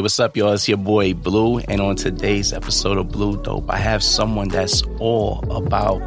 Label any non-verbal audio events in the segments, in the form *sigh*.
Hey, what's up, y'all? It's your boy Blue, and on today's episode of Blue Dope, I have someone that's all about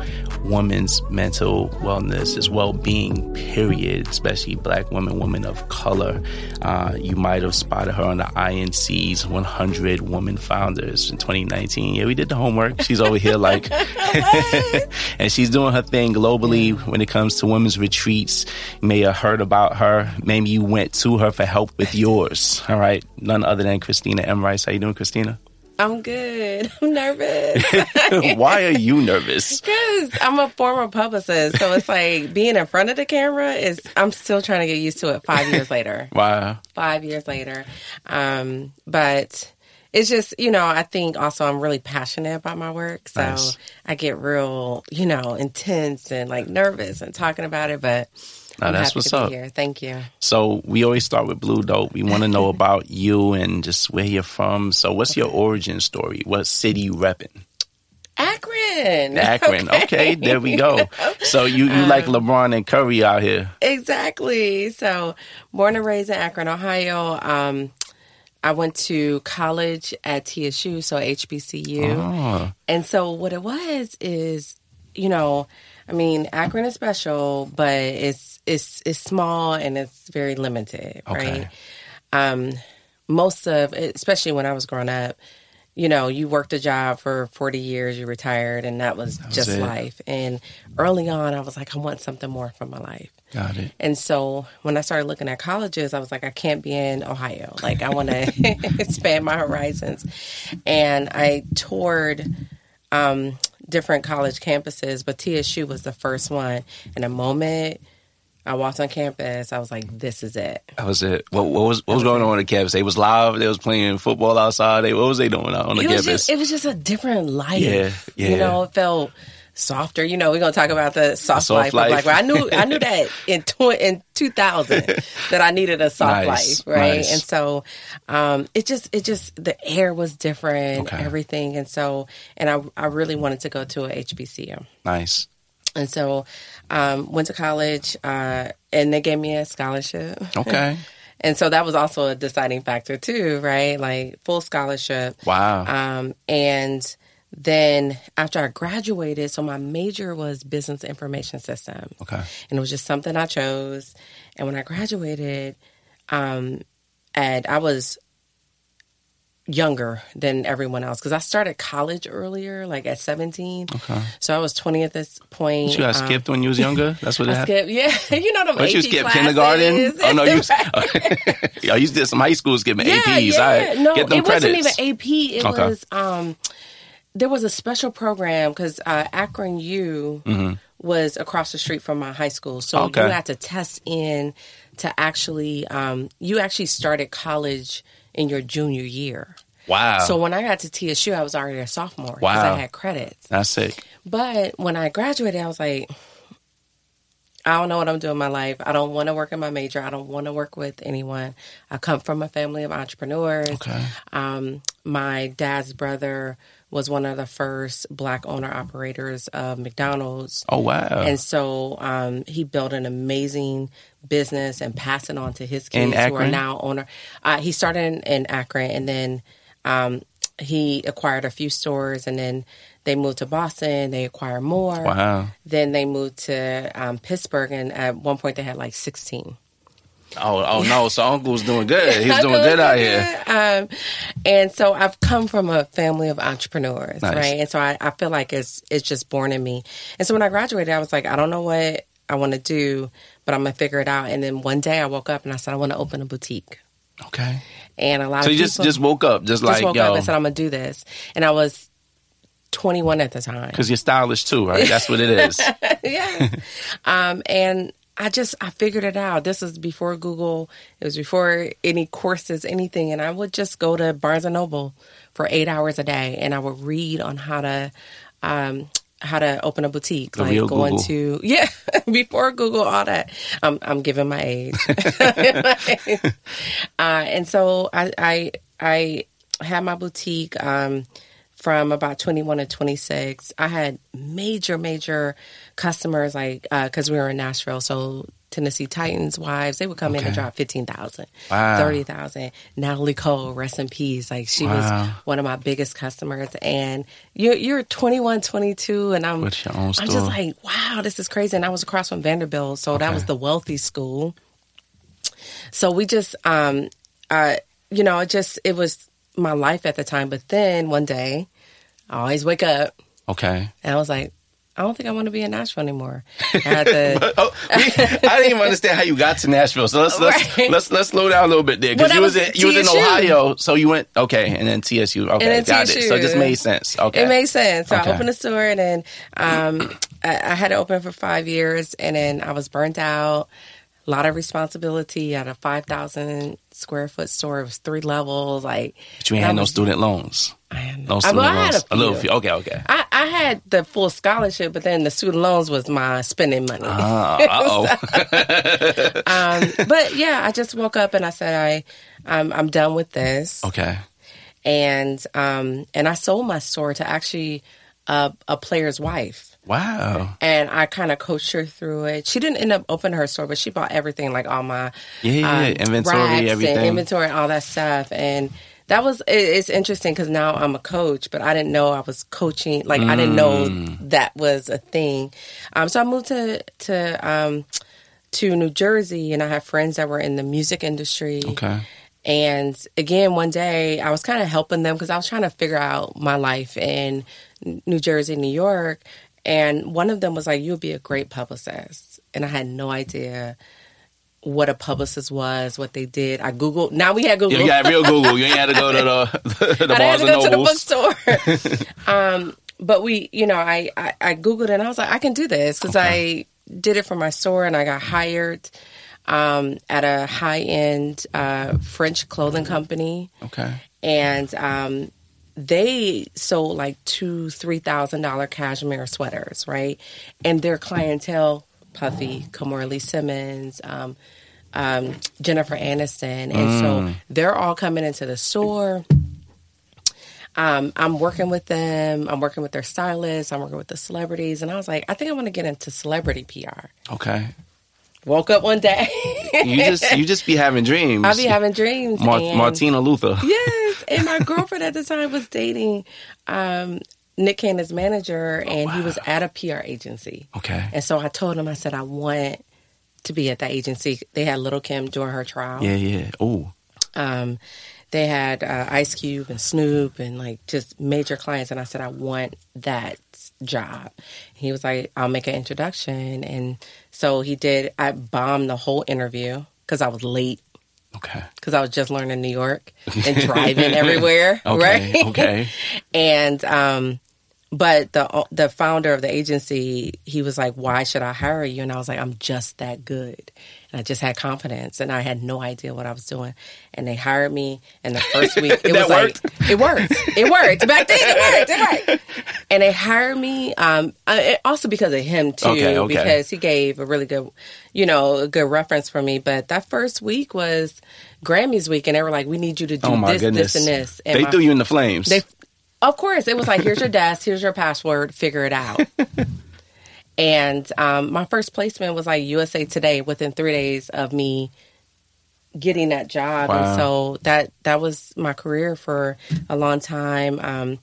women's mental wellness, as well being, period, especially black women, women of color. Uh, you might have spotted her on the INC's 100 Women Founders in 2019. Yeah, we did the homework. She's over here like, *laughs* and she's doing her thing globally when it comes to women's retreats. You may have heard about her. Maybe you went to her for help with yours. All right. None other than Christina M. Rice. How you doing, Christina? I'm good. *laughs* I'm nervous. *laughs* Why are you nervous? *laughs* Because I'm a former publicist, so it's like being in front of the camera is. I'm still trying to get used to it. Five years later. Wow. Five years later, um, but it's just you know I think also I'm really passionate about my work, so Nice. I get real you know intense and like nervous and talking about it, but. Now, I'm that's what's up. here. Thank you. So we always start with Blue Dope. We want to know *laughs* about you and just where you're from. So what's your origin story? What city you repping? Akron. *laughs* Akron. Okay. there we go. *laughs* So you, you Um, like LeBron and Curry out here. Exactly. So, born and raised in Akron, Ohio. Um, I went to college at TSU, so HBCU. Oh, And so, what it was is, you know, I mean, Akron is special, but it's it's it's small and it's very limited, Okay. right? Um, most of, especially when I was growing up, you know, you worked a job for 40 years, you retired, and that was was just it. life. And early on, I was like, I want something more from my life. got it. And so when I started looking at colleges, I was like, I can't be in Ohio. Like, I want to *laughs* *laughs* expand my horizons. And I toured um, different college campuses, but TSU was the first one. And the moment I walked on campus, I was like, this is it. That was it. What, what was what was going on on the campus? They was live. They was playing football outside. They what was they doing out on the It was, campus? just, it was just a different life. Yeah, yeah. You know, it felt softer. You know, we're gonna talk about the soft, soft life, life. black. I knew I knew *laughs* that in tw- in 2000 that I needed a soft Nice, life, right? nice. And so um, it just it just the air was different, Okay. everything, and so and I I really wanted to go to a HBCU. nice. And so um, went to college, uh, and they gave me a scholarship. *laughs* Okay. And so that was also a deciding factor too, right? Like full scholarship. Wow. Um, and then after I graduated, so my major was business information systems. Okay. And it was just something I chose. And when I graduated, um, and I was younger than everyone else because I started college earlier, like at 17. Okay. So I was 20 at this point. You got Um, skipped when you was younger. That's what *laughs* it I happened. skipped, yeah, *laughs* you know them But you skipped kindergarten? Oh no, you. *laughs* Right. Yo, you did some high school skipping Yeah, APs. yeah. Right, No, get them it credits. wasn't even AP. It Okay. was um, there was a special program because uh, Akron U was across the street from my high school, so Mm-hmm. Okay. you had to test in to actually. Um, you actually started college in your junior year. wow. So when I got to TSU, I was already a sophomore because Wow. I had credits. that's sick. But when I graduated, I was like, I don't know what I'm doing in my life. I don't want to work in my major. I don't want to work with anyone. I come from a family of entrepreneurs. Okay. Um, my dad's brother was one of the first black owner operators of McDonald's. Oh wow. And so um, he built an amazing business and passed it on to his kids who are now owner. Uh, he started in, in Akron and then um, he acquired a few stores and then they moved to Boston. They acquired more. wow. Then they moved to um, Pittsburgh and at one point they had like 16. Oh oh no. So Uncle's doing good. *laughs* He's doing good out here. Um, and so I've come from a family of entrepreneurs, Nice. right? And so I, I feel like it's it's just born in me. And so when I graduated, I was like, I don't know what I want to do, but I'm gonna figure it out. And then one day I woke up and I said, I want to open a boutique. Okay. And a lot So of you just just woke up, just, just like woke yo, up and said, I'm gonna do this. And I was 21 at the time. because you're stylish too, right? That's what it is. *laughs* yeah. *laughs* um, and I just I figured it out. This was before Google. It was before any courses, anything. And I would just go to Barnes and Noble for eight hours a day, and I would read on how to. Um, how to open a boutique, The like real going Google. to *laughs* yeah before Google, all that. I'm I'm giving my age, *laughs* uh, and so I I I had my boutique um, from about 21 to 26. I had major major customers like because we were in Nashville, so Tennessee Titans wives. They would come in and drop 15000 Wow. 30000 Natalie Cole, rest in peace. Like she Wow. was one of my biggest customers. And you're, you're 21, 22, and I'm, With your own I'm just like, wow, this is crazy. And I was across from Vanderbilt, so that was the wealthy school. So we just, um, uh, you know, it just, it was my life at the time. But then one day, I always wake up Okay. and I was like, I don't think I want to be in Nashville anymore. I had to, Oh, we- I didn't even understand how you got to Nashville. So let's let's Right. let's let's slow down a little bit there because you was in, you was in Ohio, so you went okay, and then TSU. Okay, then got it. So it just made sense. Okay, It made sense. So Okay. I opened a store, and then um, *clears throat* I, I had it open for five years, and then I was burnt out. A lot of responsibility at a five thousand square foot store. It was three levels. Like But you ain't had no student loans. I had No I, student well, I loans. had a, little few. few. Okay, okay. I, I had the full scholarship, but then the student loans was my spending money. *laughs* Uh oh. um, but yeah, I just woke up and I said I, I'm, I'm done with this. okay. and um and I sold my store to actually a, a player's wife. Wow. And I kind of coached her through it. She didn't end up opening her store, but she bought everything, like all my Yeah, yeah, yeah. Inventory, racks everything. and inventory, and all that stuff. And that was it, it's interesting because now I'm a coach, but I didn't know I was coaching. Like I didn't know Mm. that was a thing. Um, so I moved to to um, to New Jersey, and I have friends that were in the music industry. Okay. And again, one day I was kind of helping them because I was trying to figure out my life in New Jersey, New York. And one of them was like, You would be a great publicist. And I had no idea what a publicist was, what they did. I Googled, now we had Google. You got real Google. You ain't had to go to the *laughs* *laughs* the I Barnes had to and go to the Nobles. bookstore. *laughs* um, but we, you know, I, I, I Googled it and I was like, I can do this because I did it for my store and I got hired um, at a high end uh, French clothing company. Okay. And um, they sold like two, three thousand dollar cashmere sweaters, right? And their clientele, Puffy, Kimora Lee Simmons, um, um, Jennifer Aniston, and so they're all coming into the store. Um, I'm working with them. I'm working with their stylists. I'm working with the celebrities, and I was like, I think I want to get into celebrity PR. Okay. Woke up one day, You just you just be having *laughs* dreams. I'll be having dreams. Mar- Martina Luther. Yes, and my girlfriend at the time was dating um, Nick Cannon's manager, and he was at a PR agency. Okay. And so I told him, I said, I want to be at that agency. They had Lil' Kim during her trial. Yeah, yeah. Oh. Um, they had uh, Ice Cube and Snoop and like just major clients. And I said, I want that job. He was like, I'll make an introduction. And so he did. I bombed the whole interview because I was late Okay. because I was just learning New York and driving *laughs* everywhere, Okay. *laughs* right? Okay. and um, but the the founder of the agency, he was like, "Why should I hire you?" And I was like, "I'm just that good." I just had confidence, and I had no idea what I was doing. And they hired me, and the first week it *laughs* was like, "It worked, it worked." Back then, it worked, it worked. And they hired me, um, uh, also because of him too, Okay, okay. because he gave a really good, you know, a good reference for me. But that first week was Grammys week, and they were like, "We need you to do Oh this, goodness. this, and this." And they my- threw you in the flames. they, of course, it was like, here's your desk, here's your password, figure it out. *laughs* and um, my first placement was like USA Today within three days of me getting that job, Wow. and so that that was my career for a long time. Um,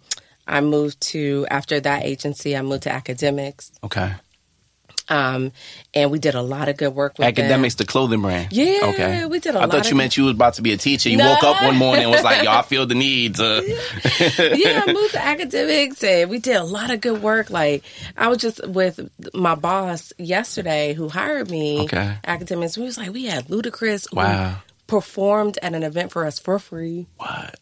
I moved to after that agency, I moved to Akademiks, okay. Um, and we did a lot of good work with them. Akademiks, the clothing brand. Yeah, Okay. we did a I lot I thought you of- meant you was about to be a teacher. You No. woke up one morning and was like, "Y'all feel the needs." Uh, yeah, I moved to Akademiks and we did a lot of good work. Like I was just with my boss yesterday who hired me. Okay. Akademiks. We was like, we had Ludacris who Wow. performed at an event for us for free. what?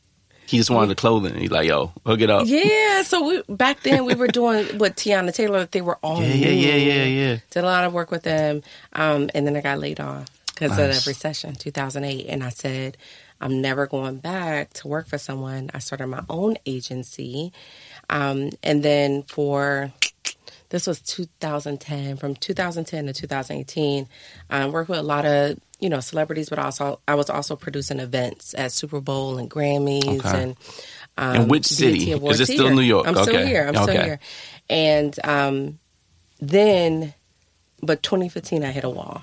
He just wanted the clothing. He's like, "Yo, hook it up." Yeah. So we back then we were doing *laughs* with Teyana Taylor. They were all yeah, yeah, yeah, yeah. yeah. Did a lot of work with them. Um, and then I got laid off because Nice. of the recession, 2008. And I said, I'm never going back to work for someone. I started my own agency. Um, and then for, this was 2010, from 2010 to 2018, I worked with a lot of, you know, celebrities, but also, I was also producing events at Super Bowl and Grammys Okay. and, um, And which city? Is it still here. New York? I'm still here. I'm still here. And um, then, but 2015, I hit a wall.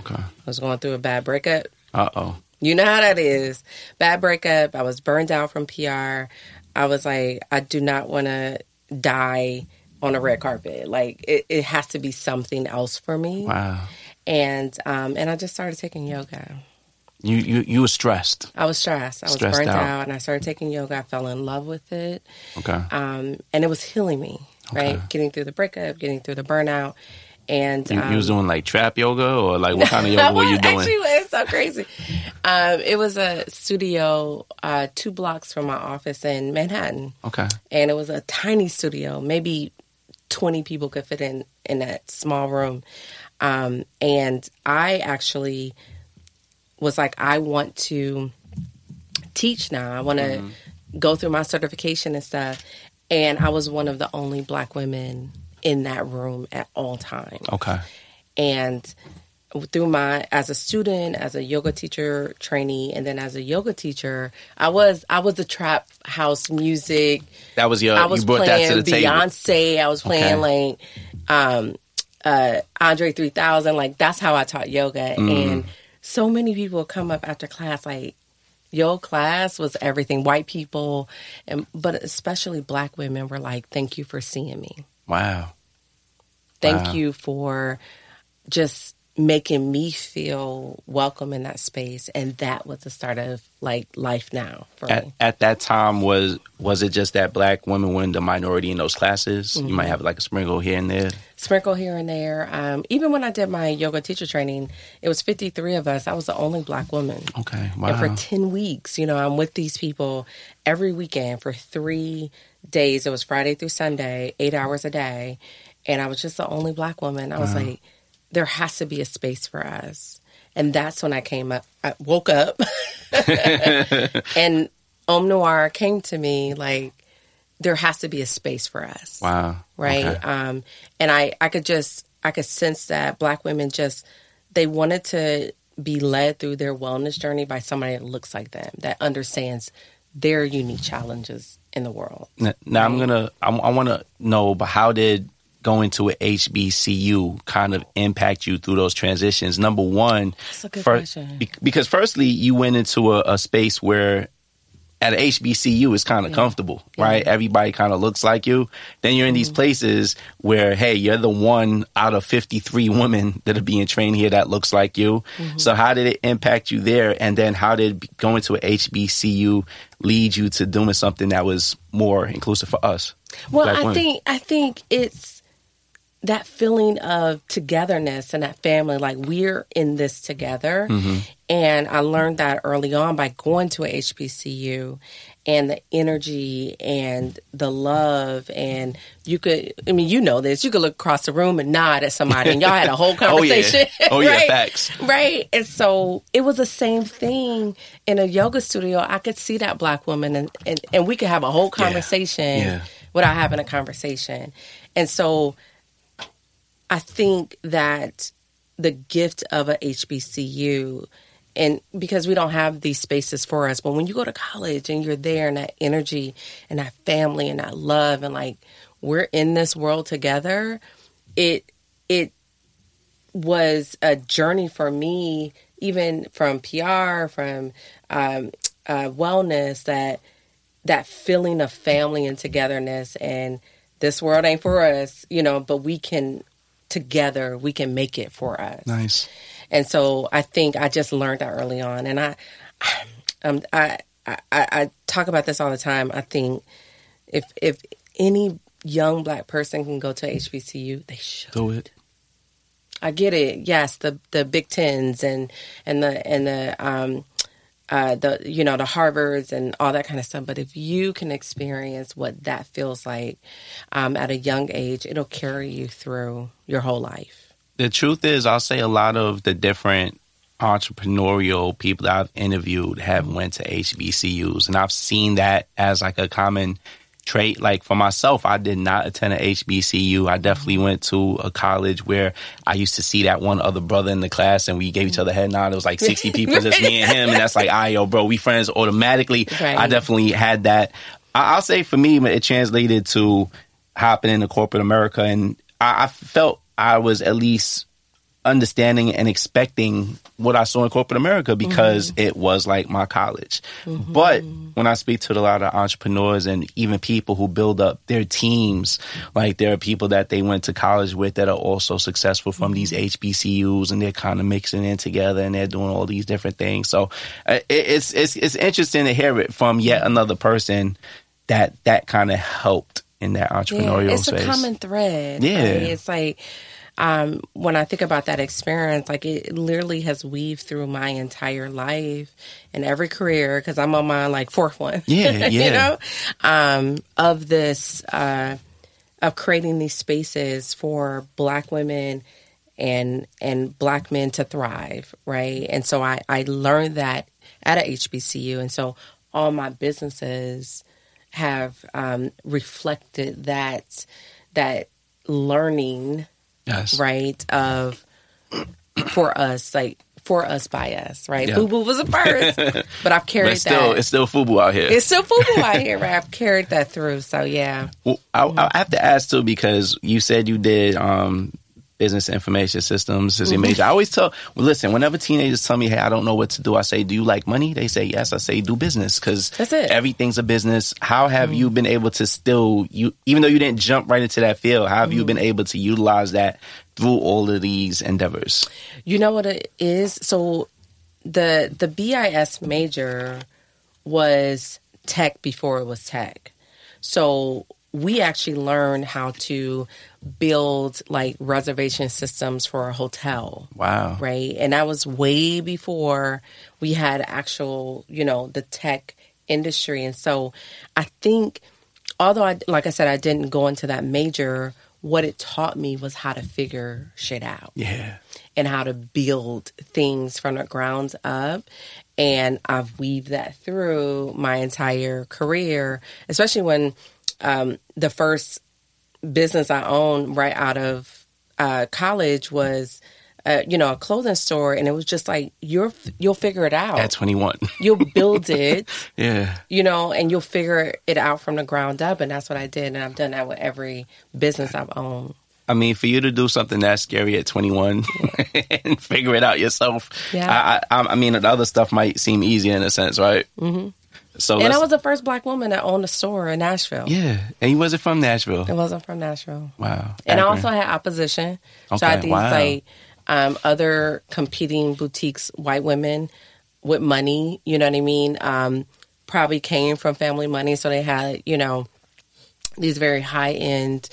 Okay. I was going through a bad breakup. Uh oh. You know how that is. Bad breakup. I was burned out from PR. I was like, I do not want to die on a red carpet. Like it, it has to be something else for me. Wow. And um, and I just started taking yoga. You you you were stressed. I was stressed. I was Stressed burnt out. out. and I started taking yoga. I fell in love with it, Okay. um, and it was healing me. Right, getting through the breakup, getting through the burnout, and You, um, you was doing like trap yoga or like what kind of *laughs* yoga were you *laughs* doing? Actually, it's so crazy. Um, it was a studio uh, two blocks from my office in Manhattan, okay. and it was a tiny studio. Maybe twenty people could fit in in that small room. Um, and I actually was like, I want to teach now. I want to go through my certification and stuff. And I was one of the only black women in that room at all times Okay. and through my as a student as a yoga teacher trainee and then as a yoga teacher i was i was the trap house music That was your i was you brought that playing to the table. beyonce i was playing like um uh andre 3000 like that's how i taught yoga Mm. and so many people come up after class like your class was everything white people and but especially black women were like thank you for seeing me Wow. Thank Wow. you for just making me feel welcome in that space. And that was the start of like life now for At, me. at that time was was it just that black women were in the minority in those classes? You Mm-hmm. might have like a sprinkle here and there. Sprinkle here and there. Um, even when I did my yoga teacher training, it was 53 of us. I was the only black woman. Okay. wow. And for 10 weeks, you know, I'm with these people every weekend for three days. It was Friday through Sunday, eight hours a day. And I was just the only black woman. I was like, there has to be a space for us. And that's when I came up, I woke up *laughs* and Om Noir came to me like, there has to be a space for us Wow. right Okay. um and i i could just i could sense that black women just they wanted to be led through their wellness journey by somebody that looks like them that understands their unique challenges in the world Now I'm gonna. I, want to know, but how did going to a HBCU kind of impact you through those transitions? Number one, That's a good fir- question. be- because firstly, you went into a, a space where at HBCU it's kind of comfortable, right? Everybody kind of looks like you. Then you're in Mm-hmm. these places where, hey, you're the one out of 53 women that are being trained here that looks like you. Mm-hmm. So how did it impact you there? And then how did going to a HBCU lead you to doing something that was more inclusive for us? well i women? think i think it's that feeling of togetherness and that family like we're in this together Mm-hmm. and i learned that early on by going to a hbcu and the energy and the love and you could i mean you know this you could look across the room and nod at somebody and y'all had a whole *laughs* Oh, yeah. conversation *laughs* Oh, yeah, right? facts. right and so it was the same thing in a yoga studio i could see that black woman and and, and we could have a whole conversation Yeah. without having a conversation and so I think that the gift of a HBCU, and because we don't have these spaces for us, but when you go to college and you're there and that energy and that family and that love and like we're in this world together, it it was a journey for me, even from PR, from um, uh, wellness, that that feeling of family and togetherness and this world ain't for us, you know, but we can together we can make it for us. Nice. And so I think I just learned that early on, and I, *sighs* um, I, I, I talk about this all the time. I think if if any young black person can go to HBCU, they should. Do it. I get it. Yes, the the Big Tens and and the and the um uh the you know the Harvards and all that kind of stuff. But if you can experience what that feels like um, at a young age, it'll carry you through your whole life. The truth is, I'll say a lot of the different entrepreneurial people that I've interviewed have went to HBCUs, and I've seen that as like a common trait. Like for myself, I did not attend a HBCU. I definitely went to a college where I used to see that one other brother in the class, and we gave each other a head nod. It was like sixty *laughs* people, just me and him, and that's like, ah, yo, bro, we friends automatically. Right. I definitely had that. I- I'll say for me, it translated to hopping into corporate America, and I, I felt I was at least understanding and expecting what I saw in corporate America because Mm-hmm. it was like my college. But when I speak to a lot of entrepreneurs and even people who build up their teams, like there are people that they went to college with that are also successful from these Mm-hmm. HBCUs and they're kind of mixing in together and they're doing all these different things. So uh, it's it's it's interesting to hear it from yet another person that that kind of helped in that entrepreneurial yeah, it's space. a common thread. Yeah. right? it's like um, when I think about that experience, like it literally has weaved through my entire life and every career because I'm on my like fourth one. Yeah, *laughs* you yeah. know, um, of this uh, of creating these spaces for Black women and and Black men to thrive, right? And so I I learned that at a HBCU, and so all my businesses have um, reflected that that learning yes. right of for us like for us by us right Yeah. boo boo was a first *laughs* but i've carried But still, that it's still FUBU out here. it's still FUBU out here right *laughs* i've carried that through so yeah Well, I, I have to ask too because you said you did um, business information systems is your Mm-hmm. major. I always tell, well, listen, whenever teenagers tell me, "Hey, I don't know what to do," I say, "Do you like money?" They say, "Yes." I say, "Do business," because. Mm-hmm. everything's a business. How have you been able to still you, even though you didn't jump right into that field, how have you Mm-hmm. been able to utilize that through all of these endeavors? You know what it is? So the the BIS major was tech before it was tech. So we actually learned how to build like reservation systems for a hotel. Wow. Right? And that was way before we had actual, you know, the tech industry. And so I think although I like I said I didn't go into that major, what it taught me was how to figure shit out Yeah. and how to build things from the ground up. And I've weaved that through my entire career, especially when um, the first business I owned right out of uh, college was, uh, you know, a clothing store, and it was just like you're you'll figure it out. At 21. you'll build it, *laughs* yeah. you know, and you'll figure it out from the ground up, and that's what I did, and I've done that with every business I've owned. I mean, for you to do something that scary at 21 *laughs* and figure it out yourself, Yeah. I, I, I mean, the other stuff might seem easier in a sense, right? Mm-hmm. So, And I was the first black woman that owned a store in Nashville. yeah, and you wasn't from Nashville. It wasn't from Nashville. Wow, And I also had opposition. so I had these wow. like um, other competing boutiques, white women with money, you know what I mean? Um, probably came from family money. So they had, you know, these very high end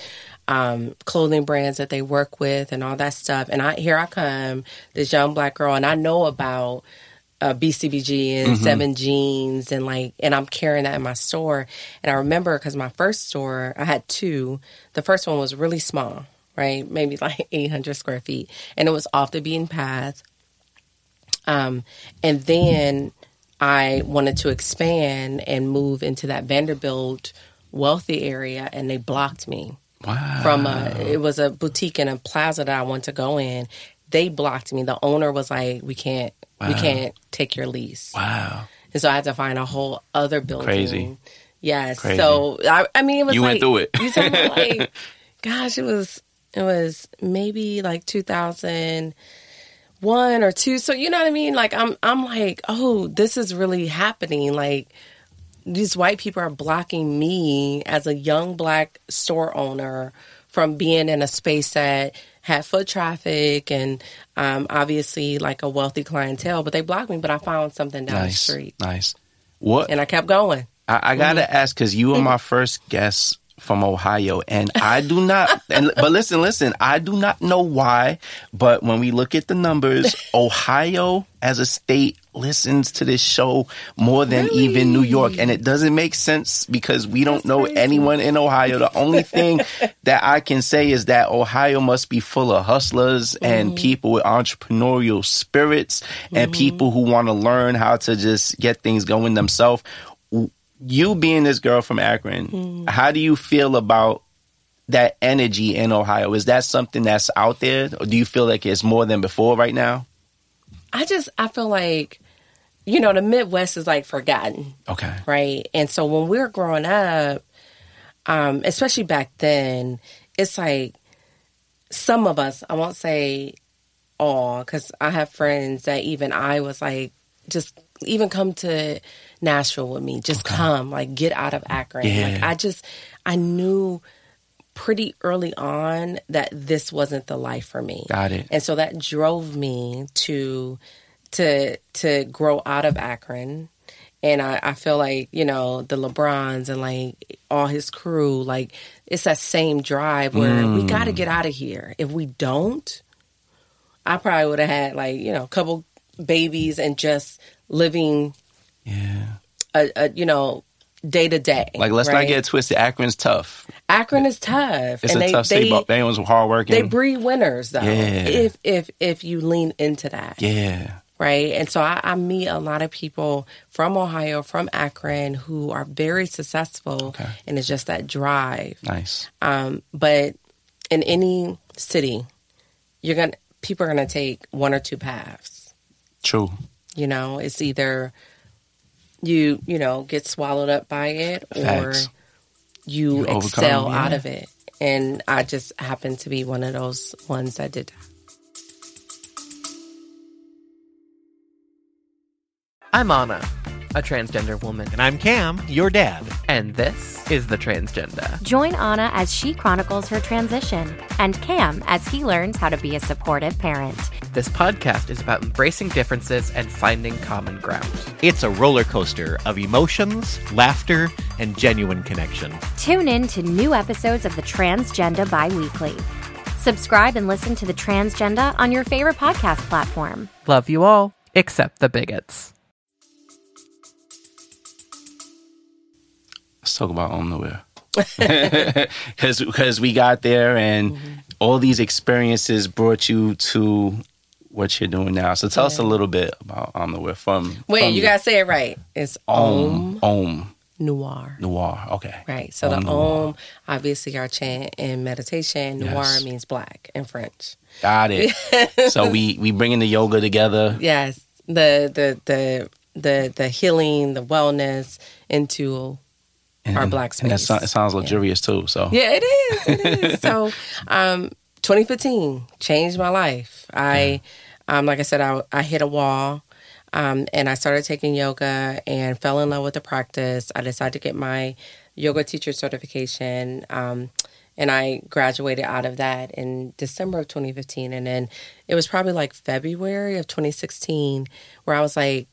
um, clothing brands that they work with and all that stuff. And I here I come, this young black girl, and I know about uh, BCBG and Seven Jeans and like, and I'm carrying that in my store. And I remember because my first store, I had two. The first one was really small, right? Maybe *laughs* like 800 square feet, and it was off the beaten path. Um, and then I wanted to expand and move into that Vanderbilt wealthy area, and they blocked me wow. from a it was a boutique in a plaza that I wanted to go in. They blocked me. The owner was like, "We can't, we Wow. can't take your lease," wow. and so I had to find a whole other building. Crazy. Yes. Crazy. So I, I mean, it was You like, went through it. You talking *laughs* about like, gosh, it was it was maybe like two thousand one or two. So you know what I mean? Like I'm I'm like, oh, this is really happening. Like these white people are blocking me as a young black store owner from being in a space that had foot traffic and um, obviously like a wealthy clientele, but they blocked me. But I found something down the Nice, street nice. What and I kept going. I, I gotta Mm-hmm. ask because you were my first guest from Ohio, and I do not. and but listen, listen, I do not know why, but when we look at the numbers, Ohio as a state listens to this show more than even New York, and it doesn't make sense because we don't That's know crazy. anyone in Ohio. The only *laughs* thing that I can say is that Ohio must be full of hustlers Mm-hmm. and people with entrepreneurial spirits and people who want to learn how to just get things going themselves you being this girl from Akron, Mm-hmm. how do you feel about that energy in Ohio? Is that something that's out there, or do you feel like it's more than before right now? I just I feel like you know the Midwest is like forgotten, Okay. right? And so when we were growing up, um, especially back then, it's like some of us, I won't say all because I have friends that even I was like, just even come to Nashville with me. Just come, like get out of Akron. Yeah. Like I just, I knew pretty early on that this wasn't the life for me. Got it. And so that drove me to to to grow out of Akron. And I, I feel like, you know, the LeBrons and like all his crew, like it's that same drive where we Mm. gotta get out of here. If we don't, I probably would have had like, you know, a couple babies and just living Yeah. a, a you know, day to day. Like, let's not get it twisted. Akron's tough. Akron is tough. It's and a they, tough they, state, but they was hard working. they breed winners though. Yeah. If if if you lean into that. yeah. right? And so I, I meet a lot of people from Ohio, from Akron, who are very successful, Okay. and it's just that drive. Nice. Um, but in any city, you're gonna people are gonna take one or two paths. True. You know, it's either you you know get swallowed up by it, Facts. or you, You overcome, excel yeah. out of it. And I just happen to be one of those ones that did that. I'm Anna, a transgender woman, And I'm Cam, your dad. and this is the Transgender. Join Anna as she chronicles her transition, and Cam as he learns how to be a supportive parent. This podcast is about embracing differences and finding common ground. It's a roller coaster of emotions, laughter, and genuine connection. Tune in to new episodes of the Transgender bi weekly. Subscribe and listen to the Transgender on your favorite podcast platform. Love you all, except the bigots. Let's talk about on nowhere. *laughs* Because we got there and Mm-hmm. all these experiences brought you to what you're doing now. So tell us a little bit about on nowhere from. Wait, from you gotta say it right. It's Om Om Om Noir. Noir. Okay. Right. So Om the Noir. Om, obviously our chant in meditation. Noir Yes. means black in French. Got it. *laughs* so we we bringing the yoga together. Yes. The the the the the healing, the wellness into And, Our black and that space. so- it sounds luxurious too. So Yeah, it is. It is. *laughs* so um 2015 changed my life. I um like I said, I I hit a wall. Um, and I started taking yoga and fell in love with the practice. I decided to get my yoga teacher certification. Um, and I graduated out of that in December of 2015. And then it was probably like February of 2016 where I was like,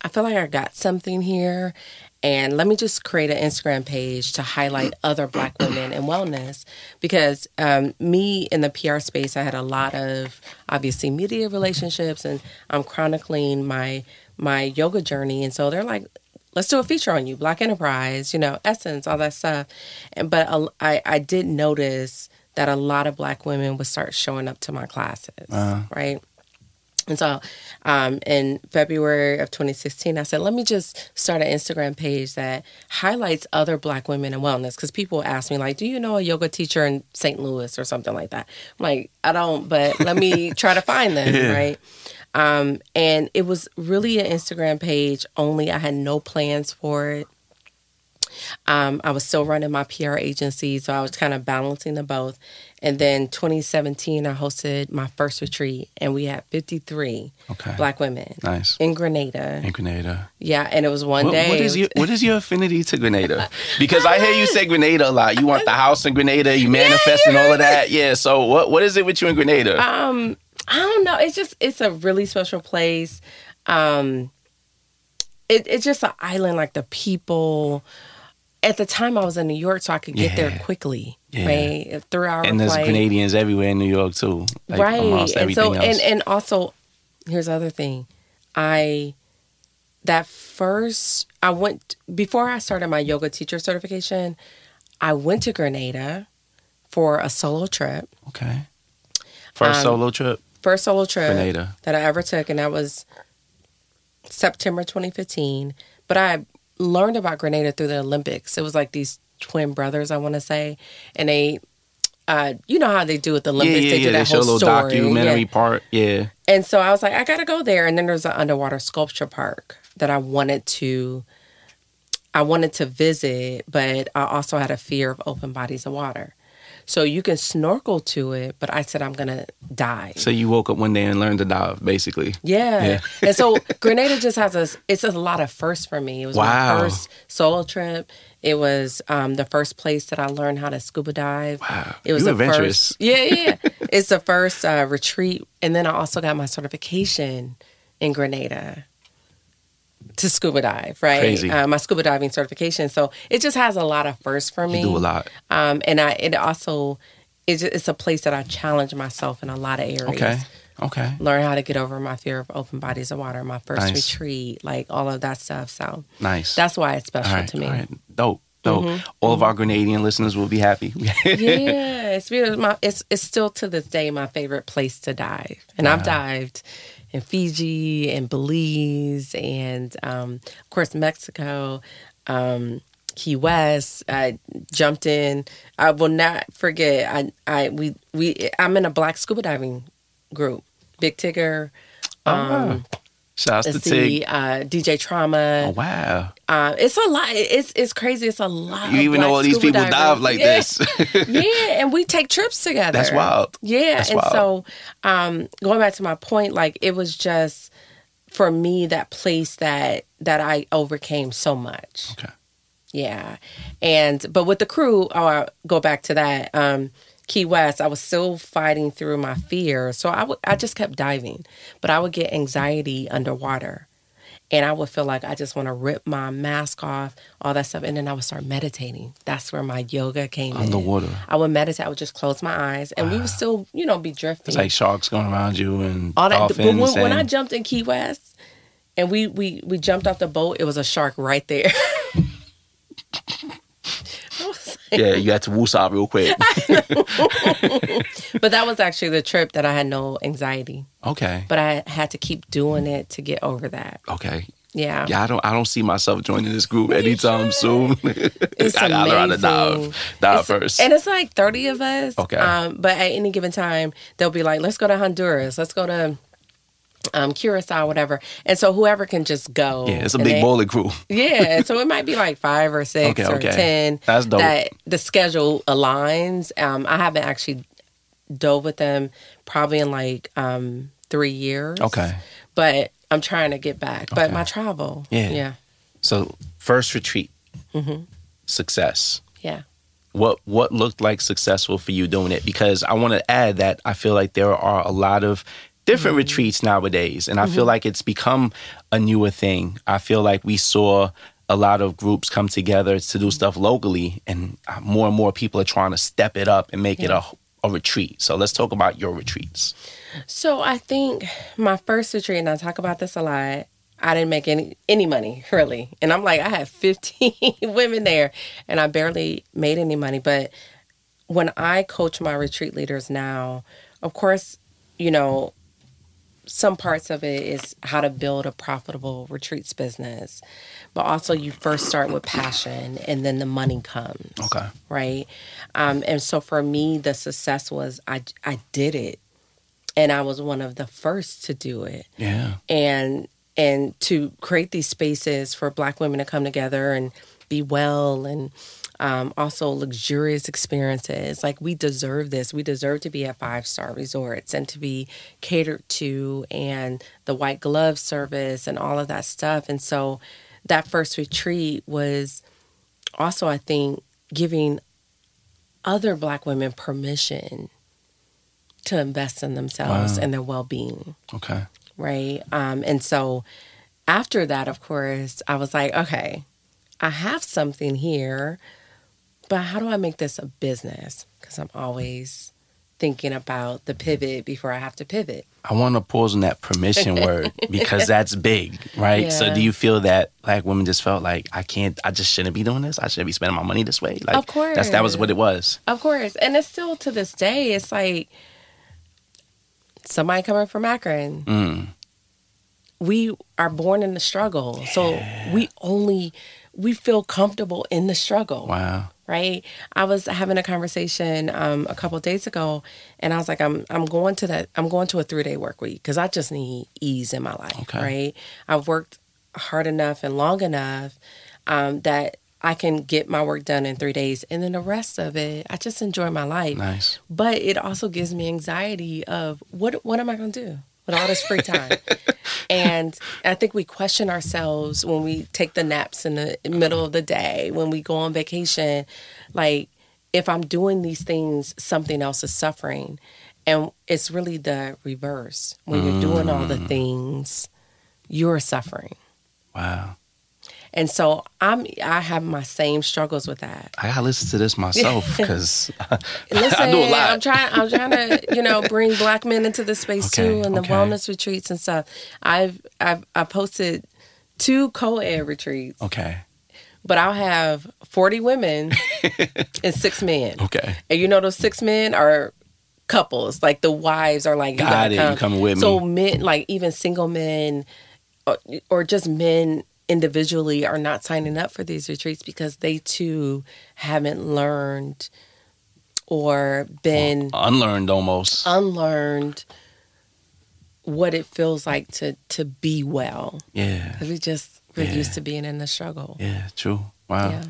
I feel like I got something here. And let me just create an Instagram page to highlight *clears throat* other Black women in wellness. Because um, me in the PR space, I had a lot of obviously media relationships, and I'm chronicling my my yoga journey. And so they're like, let's do a feature on you, Black Enterprise, you know, Essence, all that stuff. And but I did notice that a lot of Black women would start showing up to my classes, right? And so um, in February of 2016, I said, let me just start an Instagram page that highlights other Black women in wellness. Because people ask me, like, do you know a yoga teacher in St. Louis or something like that? I'm like, I don't, but let me *laughs* try to find them, right? Um, and it was really an Instagram page only. I had no plans for it. Um, I was still running my PR agency, so I was kind of balancing the both. And then 2017, I hosted my first retreat, and we had 53 Okay. Black women nice. in Grenada. In Grenada. Yeah, and it was one What, day. what is your what is your affinity to Grenada? Because I hear you say Grenada a lot. You want the *laughs* house in Grenada. You manifest and all of that. Yeah. So what what is it with you in Grenada? um, I don't know. It's just it's a really special place. Um, it, it's just an island. Like the people. At the time, I was in New York, so I could get there quickly. Yeah. Right, three-hour and there's flight. Grenadians everywhere in New York too. Like right and so else. and and also here's the other thing i that first i went before i started my yoga teacher certification i went to grenada for a solo trip okay. First um, solo trip. first solo trip Grenada. that i ever took and that was september 2015 but i learned about grenada through the olympics it was like these twin brothers i want to say and they uh, you know how they do with the Yeah, Olympics? yeah, they yeah. do They that show a whole little story. documentary Yeah. part. Yeah. And so I was like, I gotta go there. And then there's an underwater sculpture park that I wanted to I wanted to visit, but I also had a fear of open bodies of water. So you can snorkel to it, but I said I'm gonna dive. So you woke up one day and learned to dive, basically. Yeah. Yeah. and so *laughs* Grenada just has a it's a lot of firsts for me. It was Wow. my first solo trip. It was um, the first place that I learned how to scuba dive. Wow. It was You the adventurous. first Yeah, yeah. it's the first uh, retreat. And then I also got my certification in Grenada to scuba dive, right? Crazy. Uh, my scuba diving certification. So it just has a lot of firsts for me. You do a lot. Um, and I it also it's, it's a place that I challenge myself in a lot of areas Okay. Okay. learn how to get over my fear of open bodies of water, my first Nice. retreat, like all of that stuff. So Nice. that's why it's special right. to me. All right. Dope. Dope. All of our Grenadian listeners will be happy. yeah, it's, beautiful. my, it's it's still to this day my favorite place to dive, and I've dived in Fiji and Belize, and um, of course Mexico, um, Key West. I jumped in. I will not forget. I I we we I'm in a black scuba diving group. Big Tigger. Um, Shouts to Tig. uh, DJ Trauma. Oh wow. Uh, it's a lot. It's it's crazy. It's a lot. You even know all these people divers. dive like Yeah. this. *laughs* yeah, and we take trips together. That's wild. Yeah, That's and wild. so um, going back to my point, like it was just for me that place that that I overcame so much. Okay. Yeah, and but with the crew, oh, I go back to that. Um, Key West, I was still fighting through my fear, so I would I just kept diving, but I would get anxiety underwater. And I would feel like I just want to rip my mask off, all that stuff. And then I would start meditating. That's where my yoga came in. Underwater. I would meditate. I would just close my eyes, and we would still, you know, be drifting. It's like sharks going around you and all that. dolphins. But when, when I jumped in Key West, and we we we jumped off the boat, it was a shark right there. *laughs* I was like- yeah, *laughs* you had to woosah real quick. *laughs* but that was actually the trip that I had no anxiety, okay. but I had to keep doing it to get over that. Okay. Yeah, Yeah, I don't. I don't see myself joining this group anytime soon. It's *laughs* I gotta learn to dive, dive It's- first. And it's like 30 of us. Okay. Um, but at any given time, they'll be like, let's go to Honduras. Let's go to um, Curacao, whatever. And so whoever can just go. yeah, it's a big they- bowling crew. *laughs* Yeah. So it might be like five or six Okay, or okay. 10. That's dope. That the schedule aligns. Um, I haven't actually dove with them probably in like um, three years. Okay. But I'm trying to get back. But Okay. my travel. Yeah. Yeah. So first retreat, Mm-hmm. success. Yeah. What what looked like successful for you doing it? Because I want to add that I feel like there are a lot of different Mm-hmm. retreats nowadays, and I feel like it's become a newer thing. I feel like we saw a lot of groups come together to do stuff locally, and uh, more and more people are trying to step it up and make it a a retreat. So let's talk about your retreats. So I think my first retreat, and I talk about this a lot. I didn't make any any money *laughs* really, and I'm like I had 15 *laughs* women there, and I barely made any money. But when I coach my retreat leaders now, of course, you know, some parts of it is how to build a profitable retreats business, but also you first start with passion, and then the money comes Okay. right? Um, and so for me, the success was I I did it, and I was one of the first to do it, Yeah. and and to create these spaces for Black women to come together and be well and. Um, also luxurious experiences. Like we deserve this. We deserve to be at five star resorts and to be catered to and the white glove service and all of that stuff. And so that first retreat was also i think giving other black women permission to invest in themselves Wow. and their well-being. Okay. right? Um, and so after that of course i was like okay i have something here but how do i make this a business because i'm always thinking about the pivot before i have to pivot I want to pause on that permission *laughs* word because that's big, right? So, do you feel that black women just felt like I can't, I just shouldn't be doing this? I shouldn't be spending my money this way? Like, Of course. that's that was what it was. Of course. And it's still to this day, it's like somebody coming from Akron. Mm. We are born in the struggle. So we only we feel comfortable in the struggle. Wow. Right? I was having a conversation um, a couple of days ago and I was like, I'm I'm going to that I'm going to a three day work week because I just need ease in my life. Okay. Right. I've worked hard enough and long enough um, that I can get my work done in three days, and then the rest of it, I just enjoy my life. Nice. But it also gives me anxiety of what what am I going to do with all this free time? *laughs* and I think we question ourselves when we take the naps in the middle of the day, when we go on vacation, like if I'm doing these things, something else is suffering. And it's really the reverse. When you're doing all the mm. things, you're suffering. Wow. And so I'm I have my same struggles with that. I gotta listen to this myself *laughs* because *laughs* Listen, I do a lot. I'm trying. I'm trying to, you know, bring black men into the space Okay, too, and the okay. wellness retreats and stuff. I've I've I posted two co-ed retreats, okay, but I'll have 40 women *laughs* and six men. okay, And you know those six men are couples. Like the wives are like, you Got gotta it. You come. coming with so me. So men, like even single men, or, or just men individually, are not signing up for these retreats because they too haven't learned or been unlearned almost. unlearned what it feels like to to be well. yeah, Because we just we're Yeah. used to being in the struggle. yeah, true. Wow, Yeah.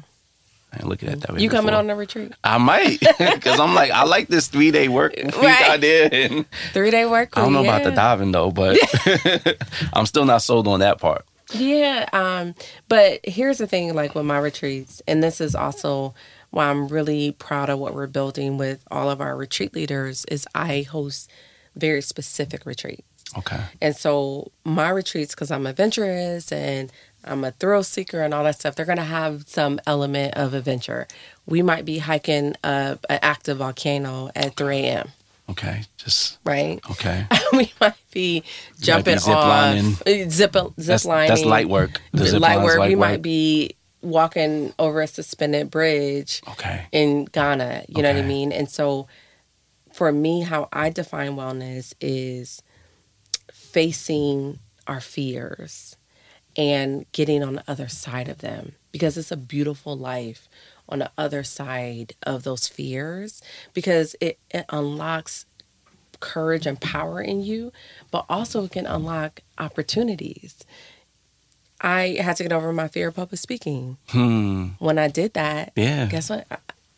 I ain't looking at that. way You coming on the retreat? I might, *laughs* because I'm like, I like this three day work *laughs* week Right. idea. *laughs* Three day work. I don't know week, about the diving though, but I'm still not sold on that part. Yeah, um, but here's the thing like with my retreats, and this is also why I'm really proud of what we're building with all of our retreat leaders is I host very specific retreats. Okay. And so my retreats, because I'm adventurous and I'm a thrill seeker and all that stuff, they're going to have some element of adventure. We might be hiking a, an active volcano at 3 a.m., Okay. Just right? okay. *laughs* we might be jumping zip off, lining. uh, zip, zip That's, lining. that's light work. The light work. light we work. might be walking over a suspended bridge Okay. in Ghana. You know what I mean? And so, for me, how I define wellness is facing our fears and getting on the other side of them because it's a beautiful life on the other side of those fears because it, it unlocks courage and power in you, but also it can unlock opportunities. I had to get over my fear of public speaking. Hmm. When I did that, Yeah. guess what?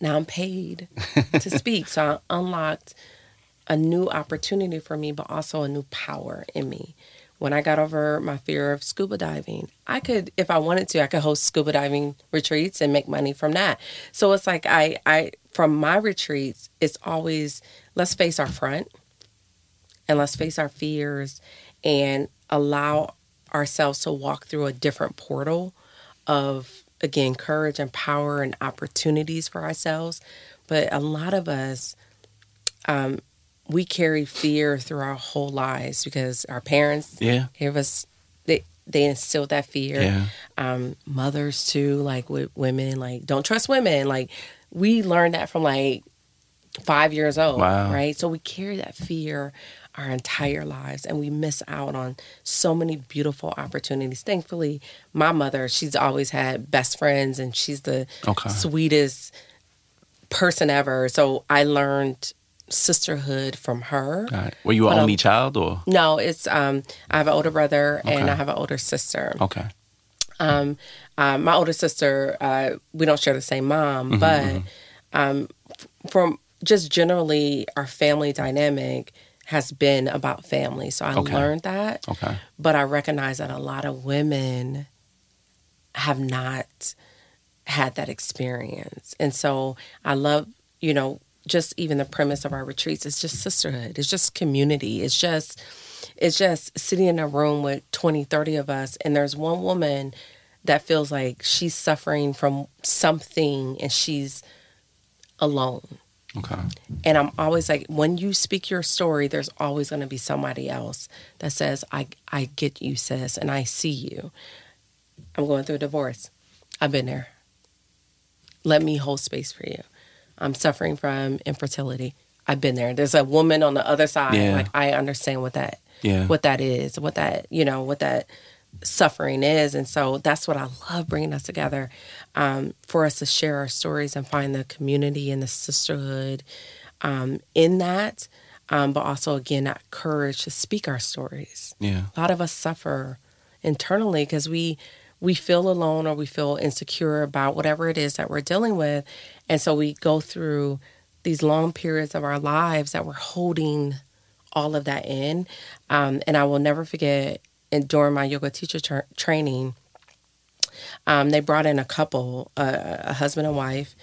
Now I'm paid to speak. So I unlocked a new opportunity for me, but also a new power in me. When I got over my fear of scuba diving, I could, if I wanted to, I could host scuba diving retreats and make money from that. So it's like I, I, from my retreats, it's always let's face our front and let's face our fears and allow ourselves to walk through a different portal of again courage and power and opportunities for ourselves but a lot of us um, we carry fear through our whole lives because our parents Yeah. gave us they they instilled that fear Yeah. um, mothers too like with women like don't trust women like we learned that from like five years old Wow. right so we carry that fear our entire lives and we miss out on so many beautiful opportunities thankfully my mother she's always had best friends and she's the Okay. sweetest person ever so i learned sisterhood from her right. Were you an But, um, only child or? no it's um i have an older brother and Okay. i have an older sister Okay. um, uh, my older sister, uh, we don't share the same mom, Mm-hmm, but um, f- from just generally our family dynamic has been about family. So I Okay. learned that, Okay. but I recognize that a lot of women have not had that experience. And so I love, you know, just even the premise of our retreats is just sisterhood. It's just community. It's just it's just sitting in a room with 20, 30 of us and there's one woman that feels like she's suffering from something and she's alone. Okay. And I'm always like, when you speak your story, there's always going to be somebody else that says, I, I get you, sis, and I see you. I'm going through a divorce. I've been there. Let me hold space for you. I'm suffering from infertility. I've been there. There's a woman on the other side. Yeah. Like, I understand what that Yeah. what that is, what that, you know, what that suffering is. And so that's what I love bringing us together um, for us to share our stories and find the community and the sisterhood um, in that. Um, but also, again, that courage to speak our stories. Yeah. A lot of us suffer internally because we we feel alone or we feel insecure about whatever it is that we're dealing with. And so we go through these long periods of our lives that we're holding all of that in. Um, and I will never forget in, during my yoga teacher tra- training, um, they brought in a couple, uh, a husband and wife,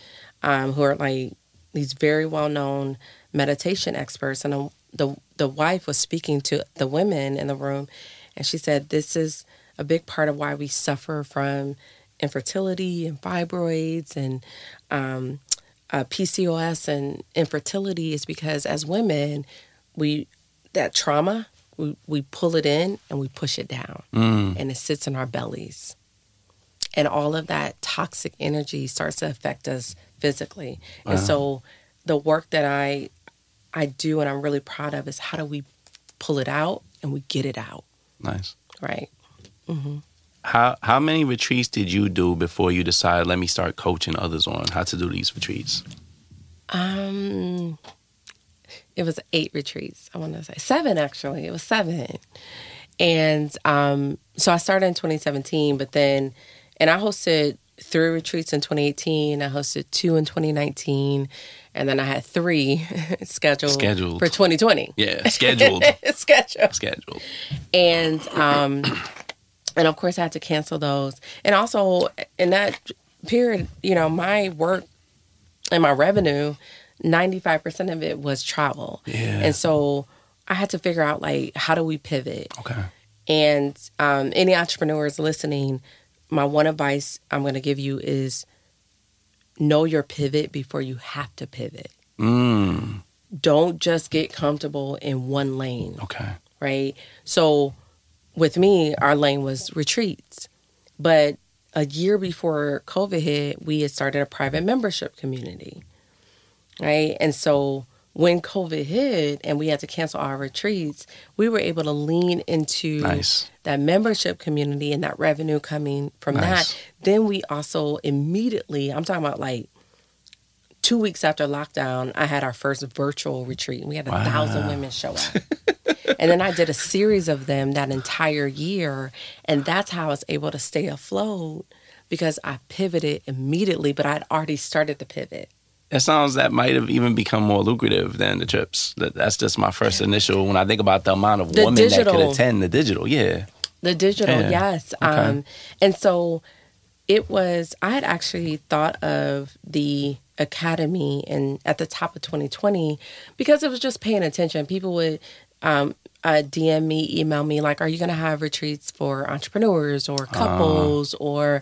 um, who are like these very well known meditation experts. And the, the, the wife was speaking to the women in the room, and she said, This is a big part of why we suffer from infertility and fibroids and um, uh, PCOS and infertility is because as women, we that trauma we, we pull it in and we push it down and it sits in our bellies. And all of that toxic energy starts to affect us physically. And so the work that i i do and i'm really proud of is how do we pull it out and we get it out. Nice. right How how many retreats did you do before you decided let me start coaching others on how to do these retreats? Um, it was eight retreats. I want to say seven actually. It was seven, and um, so I started in 2017, but then, and I hosted three retreats in 2018. I hosted two in 2019, and then I had three *laughs* scheduled, Scheduled. for 2020. Yeah, scheduled. *laughs* scheduled scheduled. and um and of course I had to cancel those. And also in that period, you know, my work and my revenue, ninety five percent of it was travel. Yeah. And so I had to figure out like how do we pivot? Okay. And um, any entrepreneurs listening, my one advice I'm going to give you is know your pivot before you have to pivot. Mm. Don't just get comfortable in one lane Okay. right? So with me, our lane was retreats. But a year before COVID hit, we had started a private membership community, right? And so when COVID hit and we had to cancel our retreats, we were able to lean into Nice. that membership community and that revenue coming from Nice. that. Then we also immediately, I'm talking about like two weeks after lockdown, I had our first virtual retreat. And we had a thousand women show up. *laughs* and then I did a series of them that entire year. And that's how I was able to stay afloat because I pivoted immediately, but I'd already started the pivot. That sounds that might have even become more lucrative than the trips. That's just my first initial when I think about the amount of The women that could attend the digital. Yeah. The digital, Yeah. yes. Um, and so it was, I had actually thought of the academy and at the top of 2020 because it was just paying attention. People would um, uh, DM me, email me, like, are you going to have retreats for entrepreneurs or couples or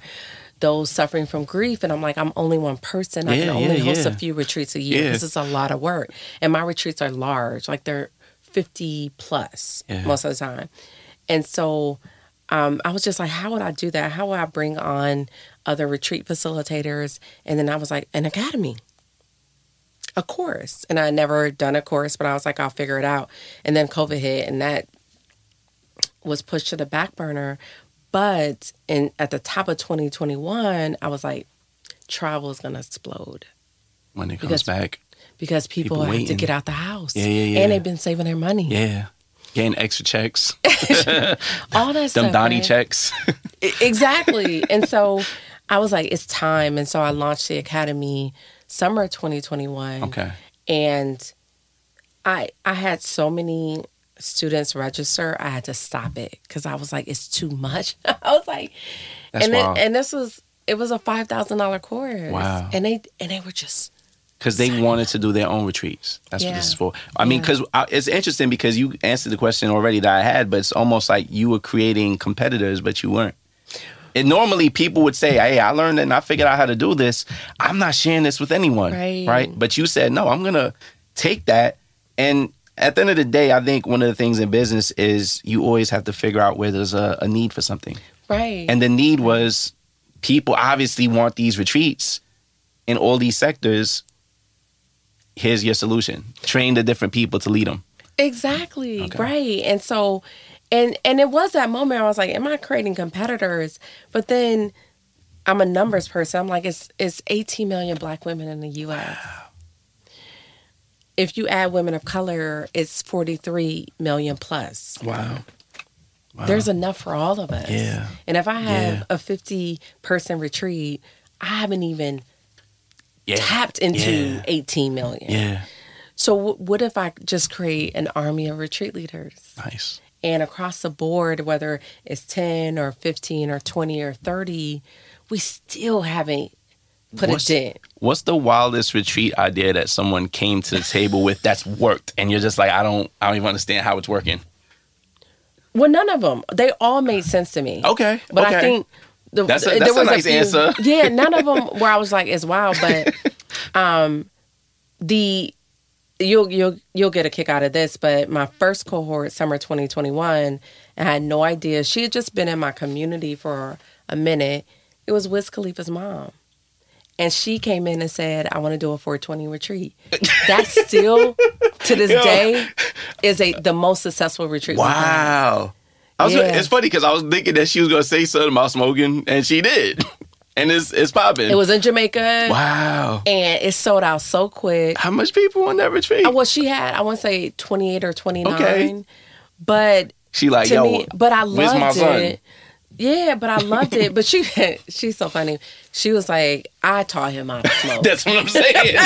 those suffering from grief? And I'm like, I'm only one person. I Yeah, can only yeah, host yeah. a few retreats a year. This is a lot of work. And my retreats are large, like they're 50 plus most of the time. And so um, I was just like, how would I do that? How would I bring on other retreat facilitators? And then I was like, an academy, a course. And I had never done a course, but I was like, I'll figure it out. And then COVID hit, and that was pushed to the back burner. But in at the top of 2021, I was like, travel is going to explode When it comes Because- back. because people, People have to get out the house. Yeah, yeah, yeah. And they've been saving their money. Yeah. Getting extra checks. *laughs* All that Them stuff. Donnie right? checks. Exactly. and so I was like, it's time. And so I launched the academy summer 2021. okay. And I I had so many students register, I had to stop it because I was like, it's too much. *laughs* I was like, That's and then, and this was it was a five thousand dollar course. Wow. And they and they were just because they wanted to do their own retreats. That's what this is for. I mean, because uh, it's interesting because you answered the question already that I had, but it's almost like you were creating competitors, but you weren't. And normally people would say, "Hey, I learned it and I figured out how to do this. I'm not sharing this with anyone." Right. Right. But you said, "No, I'm gonna take that." And at the end of the day, I think one of the things in business is you always have to figure out where there's a, a need for something. right. And the need was people obviously want these retreats in all these sectors. Here's your solution. Train the different people to lead them. Exactly. Okay. Right. And so and and it was that moment I was like, am I creating competitors? But then I'm a numbers person. I'm like, it's it's 18 million black women in the US. If you add women of color, it's 43 million plus. Wow. There's enough for all of us. Yeah. And if I have Yeah. a 50 person retreat, I haven't even Yeah. tapped into Yeah. 18 million. Yeah. So w- what if I just create an army of retreat leaders? Nice. And across the board, whether it's 10 or 15 or 20 or 30, we still haven't put What's- a dent. What's the wildest retreat idea that someone came to the table with that's worked, and you're just like, I don't, I don't even understand how it's working. Well, none of them. They all made sense to me. Okay, But okay. I think the, That's a- there that's a nice few- answer. *laughs* Yeah, none of them where I was like, "It's wild," but *laughs* um, the you'll you'll you'll get a kick out of this. But my first cohort, summer 2021, I had no idea. She had just been in my community for a minute. It was Wiz Khalifa's mom. And she came in and said, I want to do a 420 retreat. *laughs* That still, to this Yo. day, is a the most successful retreat. Wow. I was, Yeah. It's funny because I was thinking that she was gonna say something about smoking, and she did, *laughs* and it's it's popping. It was in Jamaica. wow. and it sold out so quick. How much people on that retreat? Uh, Well, she had I want to say twenty eight or twenty nine, Okay. but she like, to yo, me, but I loved it. Yeah, but I loved it. But she *laughs* she's so funny. She was like, I taught him how to *laughs* smoke. That's what I'm saying.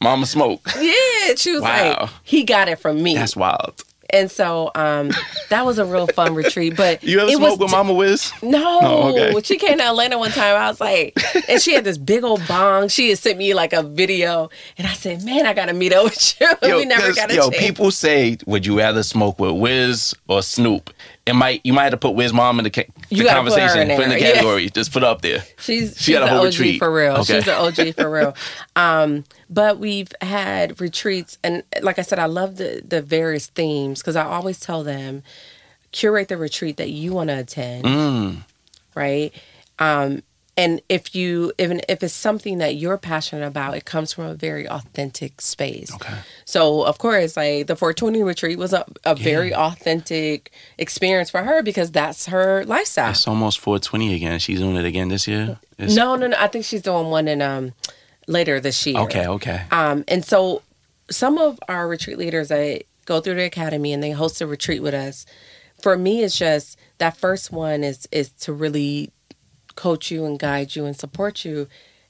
Mama smoke. yeah, she was Wow. like, he got it from me. That's wild. And so um, that was a real fun retreat. But *laughs* You ever it smoke was with Mama Wiz? No, No, okay. *laughs* she came to Atlanta one time. I was like, and she had this big old bong. She had sent me like a video, and I said, "Man, I got to meet up with you." *laughs* we never got a yo, chance. people say, would you rather smoke with Wiz or Snoop? It might you might have to put Wiz mom in the, ca- the gotta put conversation, in put in the there, yeah. category. Just put it up there. She's She she's had a an whole OG retreat. for real. Okay. She's an OG *laughs* for real. Um, but we've had retreats, and like I said, I love the the various themes because I always tell them curate the retreat that you want to attend, Mm. right? Um, and if you even if it's something that you're passionate about, it comes from a very authentic space. Okay. So of course, like the 420 retreat was a, a very authentic experience for her because that's her lifestyle. It's almost 420 again. She's doing it again this year. It's- No, no, no. I think she's doing one in um later this year. Okay, okay. Um, and so some of our retreat leaders that go through the academy and they host a retreat with us. For me, it's just that first one is is to really coach you and guide you and support you,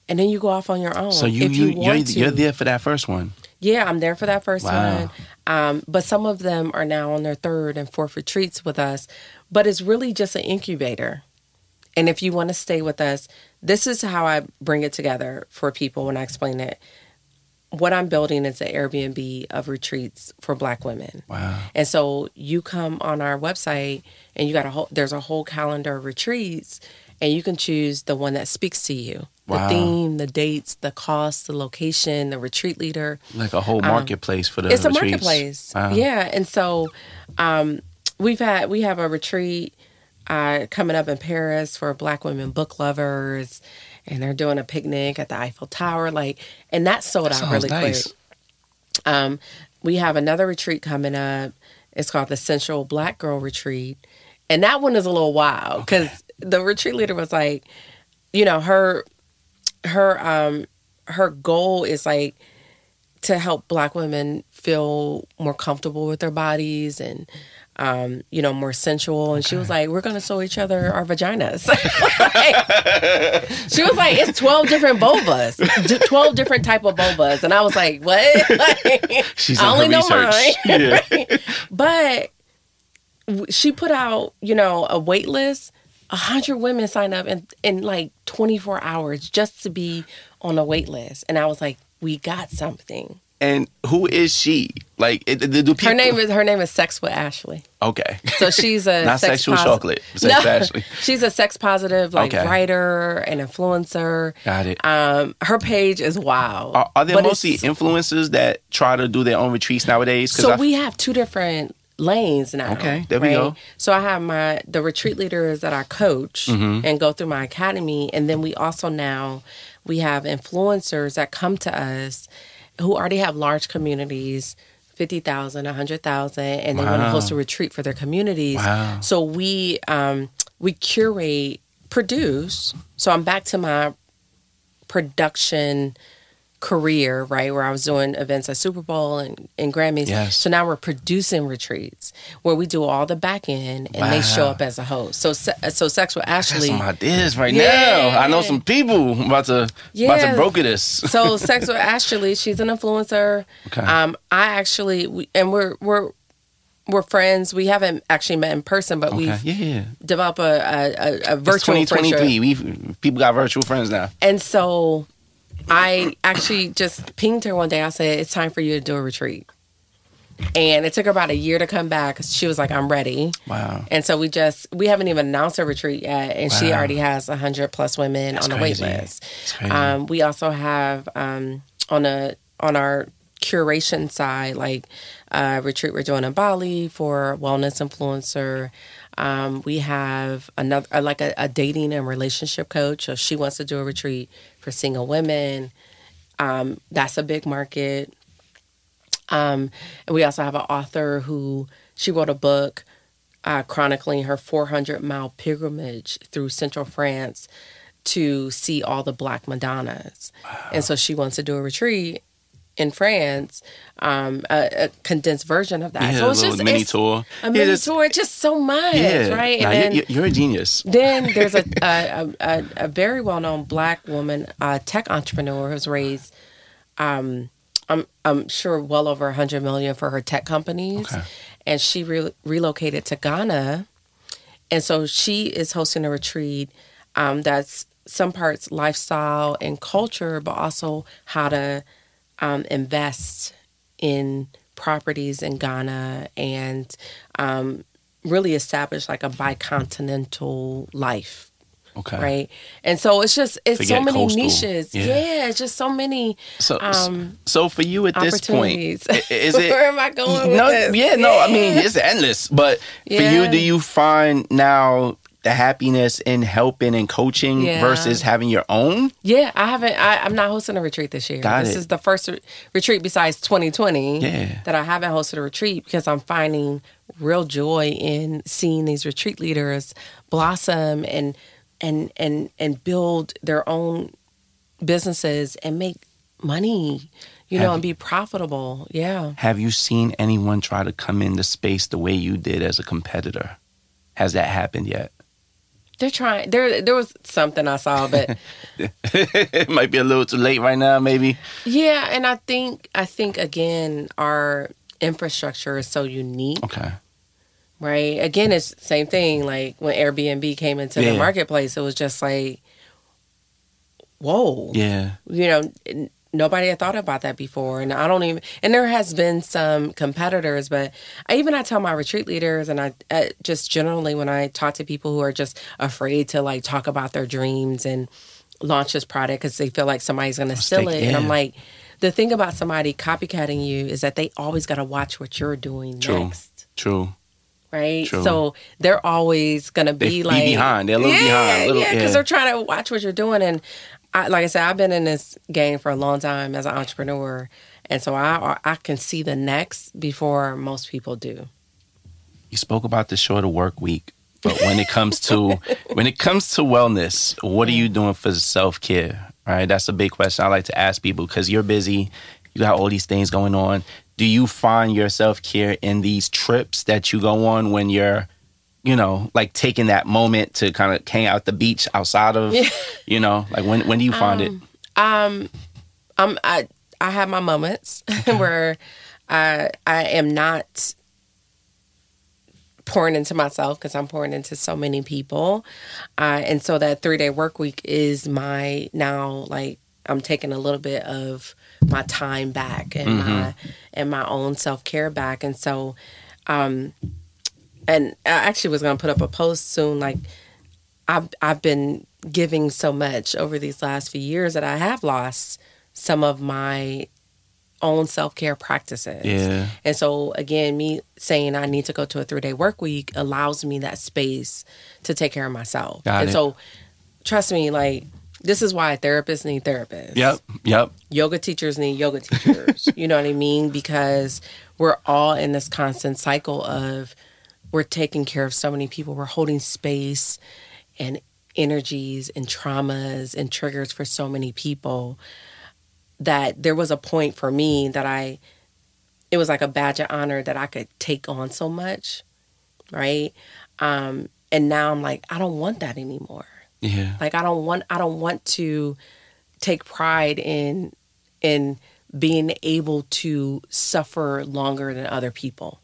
and then you go off on your own. So you if you, you, are you're there for that first one. Yeah, I'm there for that first Wow. one. Um, but some of them are now on their third and fourth retreats with us. But it's really just an incubator. And if you want to stay with us, this is how I bring it together for people when I explain it. What I'm building is an Airbnb of retreats for Black women. Wow. And so you come on our website and you got a whole there's a whole calendar of retreats and you can choose the one that speaks to you. Wow. The theme, the dates, the cost, the location, the retreat leader. Like a whole marketplace for the Um, It's a marketplace. Wow. Yeah. And so um we've had we have a retreat uh coming up in Paris for black women book lovers and they're doing a picnic at the Eiffel Tower like and that sold out really nice. quick. Um, we have another retreat coming up. It's called the Sensual Black Girl Retreat, and that one is a little wild because the retreat leader was like, you know, her her um her goal is like to help Black women feel more comfortable with their bodies and. Um, you know, more sensual, and she was like, "We're gonna show each other our vaginas." Like, *laughs* she was like, "It's twelve different vulvas, twelve different type of vulvas," and I was like, "What?" *laughs* Like, She's I only know research. mine. *laughs* Yeah. But she put out, you know, a wait list. A hundred women signed up in in like twenty four hours just to be on a wait list, and I was like, "We got something." And who is she? Like, it, do people? Her name is her name is Sex with Ashley. okay. So she's a *laughs* Not sex sexual posi- chocolate. Sex Ashley. *laughs* She's a sex positive like Okay. writer and influencer. Got it. Um, her page is wild. Are, are there mostly influencers that try to do their own retreats nowadays? So I- we have two different lanes now. Okay, there we go. So I have my the retreat leaders that I coach Mm-hmm. and go through my academy, and then we also now we have influencers that come to us who already have large communities. 50,000, 100,000 and they want to host a retreat for their communities. Wow. So we um we curate, produce. So I'm back to my production career, right, where I was doing events at Super Bowl and, and Grammys. Yes. So now we're producing retreats where we do all the back end and they show up as a host. So so Sex with I got Ashley. some ideas right Yeah. now. I know some people about to about to broker this. so sex with Ashley, she's an influencer. Okay. Um, I actually, we, and we're we're we're friends. We haven't actually met in person, but okay. we've Yeah, yeah. developed a a, a, a It's virtual 2023. friendship. We people got virtual friends now. And so, I actually just pinged her one day. I said, "It's time for you to do a retreat." And it took her about a year to come back. She was like, "I'm ready." Wow. And so we just we haven't even announced a retreat yet, and she already has a hundred plus women That's on the wait list. Um, we also have um, on a on our curation side, like uh, retreat we're doing in Bali for wellness influencer. Um, we have another like a, a dating and relationship coach. So she wants to do a retreat for single women. Um, that's a big market. Um, and we also have an author who she wrote a book uh, chronicling her 400 mile pilgrimage through central France to see all the Black Madonnas. And so she wants to do a retreat in France, um, a, a condensed version of that. Yeah, so it's just mini it's tour. A Yeah, mini that's- tour, just so much, Yeah, right? Nah, and you- then you- you're a genius. then *laughs* there's a a, a, a very well known black woman, uh, tech entrepreneur who's raised, um, I'm I'm sure well over a hundred million for her tech companies, Okay. and she re- relocated to Ghana, and so she is hosting a retreat um, that's some parts lifestyle and culture, but also how to um, invest in properties in Ghana and um, really establish like a bicontinental life Okay. right? And so it's just it's so many coastal. niches. Yeah. Yeah. it's just so many So, um, so for you at this point, is *laughs* it? Where am I going with no, yeah, no. I mean, it's endless. But for you, do you find now the happiness in helping and coaching Yeah. versus having your own? Yeah, I haven't. I, I'm not hosting a retreat this year. Got this it. is the first re- retreat besides 2020 Yeah. that I haven't hosted a retreat because I'm finding real joy in seeing these retreat leaders blossom and and and and build their own businesses and make money, you know, and be profitable. Yeah. Have you seen anyone try to come into space the way you did as a competitor? Has that happened yet? They're trying. There, there was something I saw, but *laughs* it might be a little too late right now, maybe. yeah, and I think, I think again, our infrastructure is so unique, Okay. right? Again, it's the same thing. Like when Airbnb came into Yeah. the marketplace, it was just like, whoa, Yeah. you know, nobody had thought about that before, and I don't even. And there has been some competitors, but I even I tell my retreat leaders, and I uh, just generally when I talk to people who are just afraid to like talk about their dreams and launch this product because they feel like somebody's going to steal it, and I'm like. The thing about somebody copycatting you is that they always got to watch what you're doing True. next, True. right? True. So they're always They be be like behind. They're a little yeah, behind. Little- yeah, because yeah. they're trying to watch what you're doing. And I, like I said, I've been in this game for a long time as an entrepreneur, and so I I can see the next before most people do. You spoke about the shorter work week, but when it comes to *laughs* when it comes to wellness, what are you doing for self care? Right, that's a big question I like to ask people because you're busy, you got all these things going on. Do you find your self care in these trips that you go on when you're, you know, like taking that moment to kind of hang out at the beach outside of, you know, like when when do you find it? Um, I'm I I have my moments *laughs* where I I am not pouring into myself because I'm pouring into so many people, uh, and so that three day work week is my now like I'm taking a little bit of my time back and my and my own self care back, and so um, and I actually was gonna put up a post soon like. I've I've been giving so much over these last few years that I have lost some of my own self care practices. Yeah. And so again, me saying I need to go to a three day work week allows me that space to take care of myself. Got and it. so trust me, like this is why therapists need therapists Yep, yep. yoga teachers need yoga teachers. *laughs* you know what I mean? Because we're all in this constant cycle of we're taking care of so many people. We're holding space and energies and traumas and triggers for so many people that there was a point for me that I it was like a badge of honor that I could take on so much, right? Um, and now I'm like, I don't want that anymore. Yeah. Like I don't want I don't want to take pride in in being able to suffer longer than other people.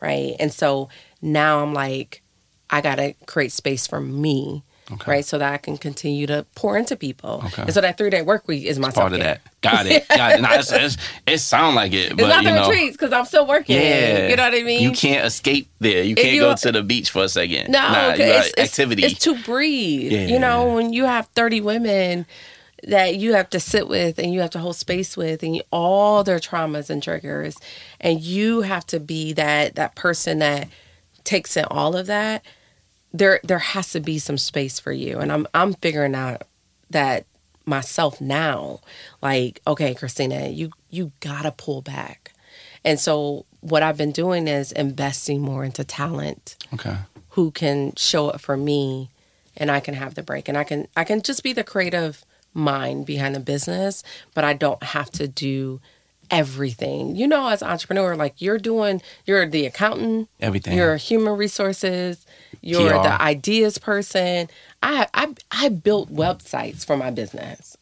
Right? And so now I'm like I got to create space for me. Okay. Right, so that I can continue to pour into people, Okay. and so that three day work week is my Part of that. Got it. *laughs* Got it. Nah, it's, it's, it sound like it, but It's not you the know. retreats because I'm still working. Yeah. you know what I mean. You can't escape there. You can't you- go to the beach for a second. No, nah, 'cause you got it's, it's- activity. It's, to breathe. Yeah. You know, when you have 30 women that you have to sit with and you have to hold space with and you, all their traumas and triggers. And you have to be that that person that takes in all of that. There there has to be some space for you. And I'm I'm figuring out that myself now like okay Christina you you got to pull back. And so what I've been doing is investing more into talent okay. who can show up for me and I can have the break. And I can I can just be the creative mind behind the business but I don't have to do everything. You know as an entrepreneur like you're doing you're the accountant, Everything. you're human resources, you're PR. the ideas person. I I I built websites for my business.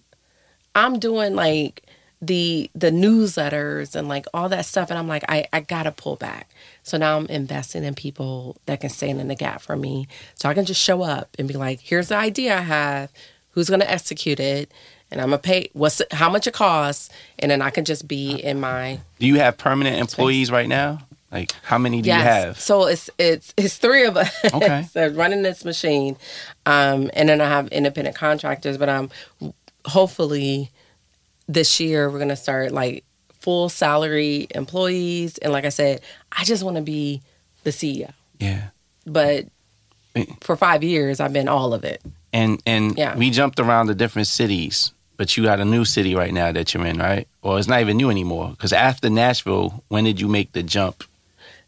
I'm doing like the the newsletters and like all that stuff and I'm like I, I gotta pull back. So now I'm investing in people that can stand in the gap for me. So I can just show up and be like, here's the idea I have, who's gonna execute it, and I'm gonna pay what's how much it costs, and then I can just be in my Do you have permanent employees right now? Like, how many do you have? So it's it's it's three of us *laughs* Okay. so running this machine, um, and then I have independent contractors. But I'm hopefully this year we're gonna start like full salary employees, and like I said, I just want to be the CEO. Yeah. But. For five years, I've been all of it. And and Yeah. we jumped around the different cities, but you got a new city right now that you're in, right? Or it's not even new anymore. Because after Nashville, when did you make the jump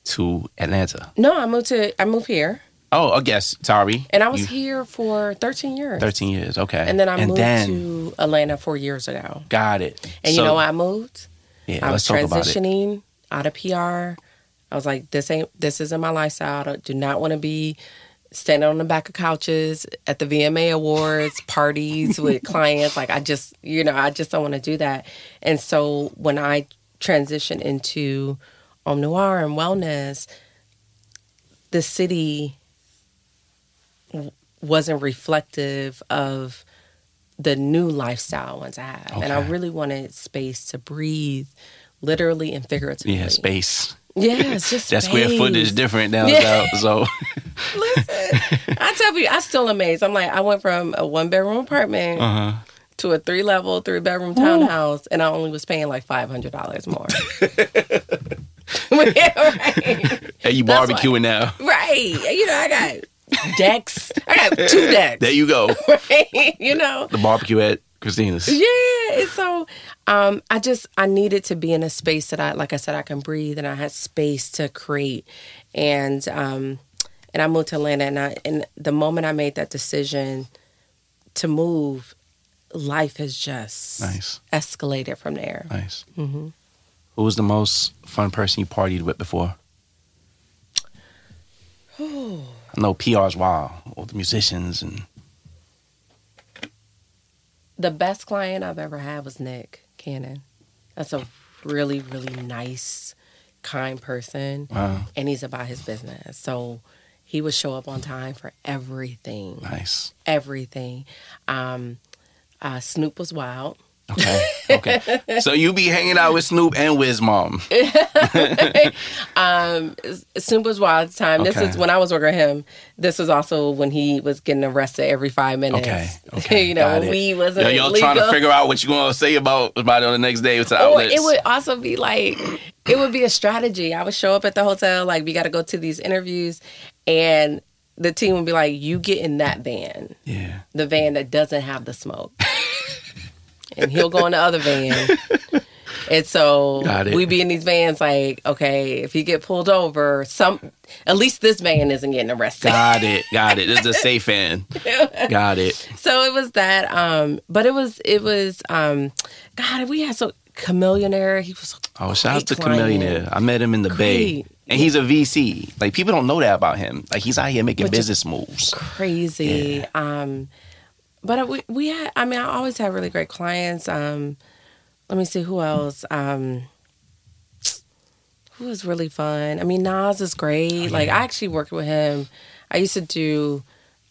to Atlanta? No, I moved to I moved here, Oh, oh I guess. Sorry. and I was You- here for 13 years. 13 years. Okay. and then I moved then, to Atlanta four years ago. Got it. And So- you know why I moved? Yeah, I let's was talk about it. transitioning out of PR. I was like, this ain't this isn't my lifestyle. I do not want to be standing on the back of couches at the VMA awards, *laughs* parties with clients. Like I just, you know, I just don't want to do that. And so when I transitioned into OMNoire and wellness, the city w- wasn't reflective of the new lifestyle ones I have. And I really wanted space to breathe, literally and figuratively. Yeah, space. Yeah, *laughs* it's just That square footage is different down Yeah. So *laughs* Listen, I tell you, I'm still amazed. I'm like, I went from a one bedroom apartment uh-huh. to a three level, three bedroom townhouse, and I only was paying like five hundred dollars more. *laughs* yeah, right. Hey, you That's barbecuing now. right. You know, I got decks. I got two decks. There you go. right? You know. The barbecue at Christina's. Yeah, so um, I just I needed to be in a space that I, like I said, I can breathe, and I had space to create, and um, and I moved to Atlanta, and I, and the moment I made that decision to move, life has just Nice. escalated from there. Nice. Mm-hmm. Who was the most fun person you partied with before? I know PR's wild. All the musicians and The best client I've ever had was Nick Cannon. That's a really really nice, kind person. wow, and he's about his business. So he would show up on time for everything, nice. everything. Um, uh, Snoop was wild. Okay, okay. so you be hanging out with Snoop and Wiz Mom. *laughs* Um, Snoop was wild at the time. This Okay. is when I was working with him. This was also when he was getting arrested every five minutes. Okay, *laughs* okay. you know, got when it. we wasn't Yo, y'all trying to figure out what you gonna say about about it on the next day with the Or outlets. it would also be like it would be a strategy. I would show up at the hotel, like we got to go to these interviews, and the team would be like, "You get in that van." yeah. the van that doesn't have the smoke. And he'll go in the other van. *laughs* And so we be in these vans like, okay, if you get pulled over, some at least this van isn't getting arrested. Got it. *laughs* Got it. This is a safe van. Got it. so it was that um but it was it was um god we had so Chamillionaire he was Oh, shout out to great. Chamillionaire. I met him in the Bay. And he's a VC. Like people don't know that about him. Like he's out here making you- business moves. crazy um but we, we had i mean i always had really great clients um let me see who else um who was really fun? I mean nas is great. Like i actually worked with him. I used to do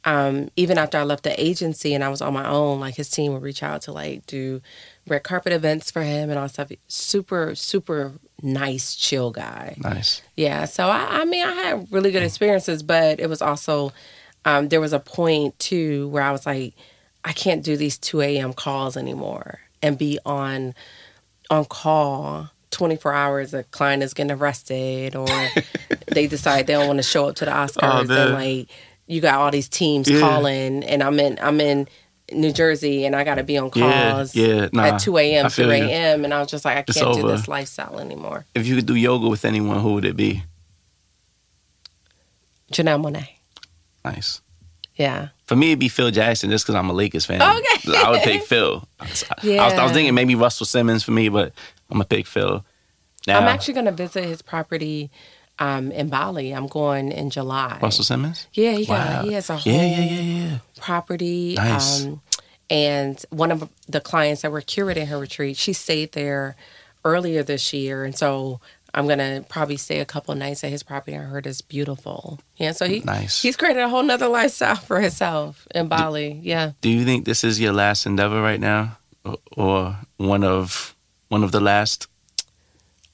um even after i left the agency and i was on my own like his team would reach out to like do red carpet events for him and all stuff. Super super nice chill guy. Nice. yeah, so I, I mean, I had really good experiences, but it was also um, there was a point too where I was like, I can't do these two a.m. calls anymore and be on on call. 24 hours a client is getting arrested or *laughs* they decide they don't want to show up to the oh, Oscars man. and like you got all these teams Yeah. calling and I'm in I'm in New Jersey and I got to be on calls yeah, nah, at 2 a.m. I 3 a.m. and I was just like I It's can't do this lifestyle anymore. If you could do yoga with anyone, who would it be? Janelle Monáe. Nice. Yeah. For me, it'd be Phil Jackson just because I'm a Lakers fan. Okay. I would pick Phil. I was, I was- I was thinking maybe Russell Simmons for me, but I'm going to pick Phil. Now, I'm actually going to visit his property um, in Bali. I'm going in July. Russell Simmons? Yeah, he Wow. got he has a whole Yeah, yeah, yeah, yeah. property. Nice. Um, and one of the clients that were curating her retreat, she stayed there earlier this year, and so I'm gonna probably stay a couple nights at his property. I heard it's beautiful. Yeah, so he Nice. he's created a whole nother lifestyle for himself in Bali. Yeah. Do you think this is your last endeavor right now, or, or one of one of the last?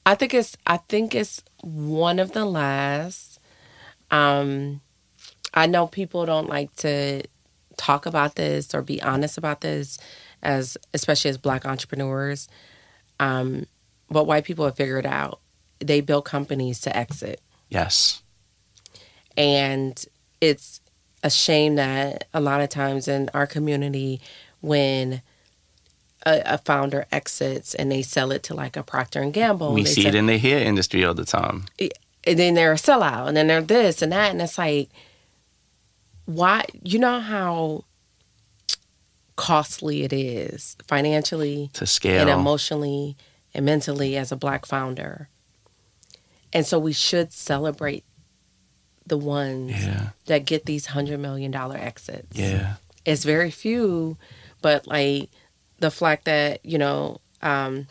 I think it's I think it's one of the last. Um, I know people don't like to talk about this or be honest about this, as especially as Black entrepreneurs. Um, but white people have figured out they build companies to exit, Yes. and it's a shame that a lot of times in our community, when a, a founder exits and they sell it to like a Procter and Gamble, we see sell- it in the hair industry all the time. and then they're a sellout, and then they're this and that, and it's like, why? You know how costly it is financially To scale. and emotionally and mentally as a black founder, and so we should celebrate the ones Yeah. that get these hundred million dollar exits. Yeah. It's very few, but like the fact that you know um,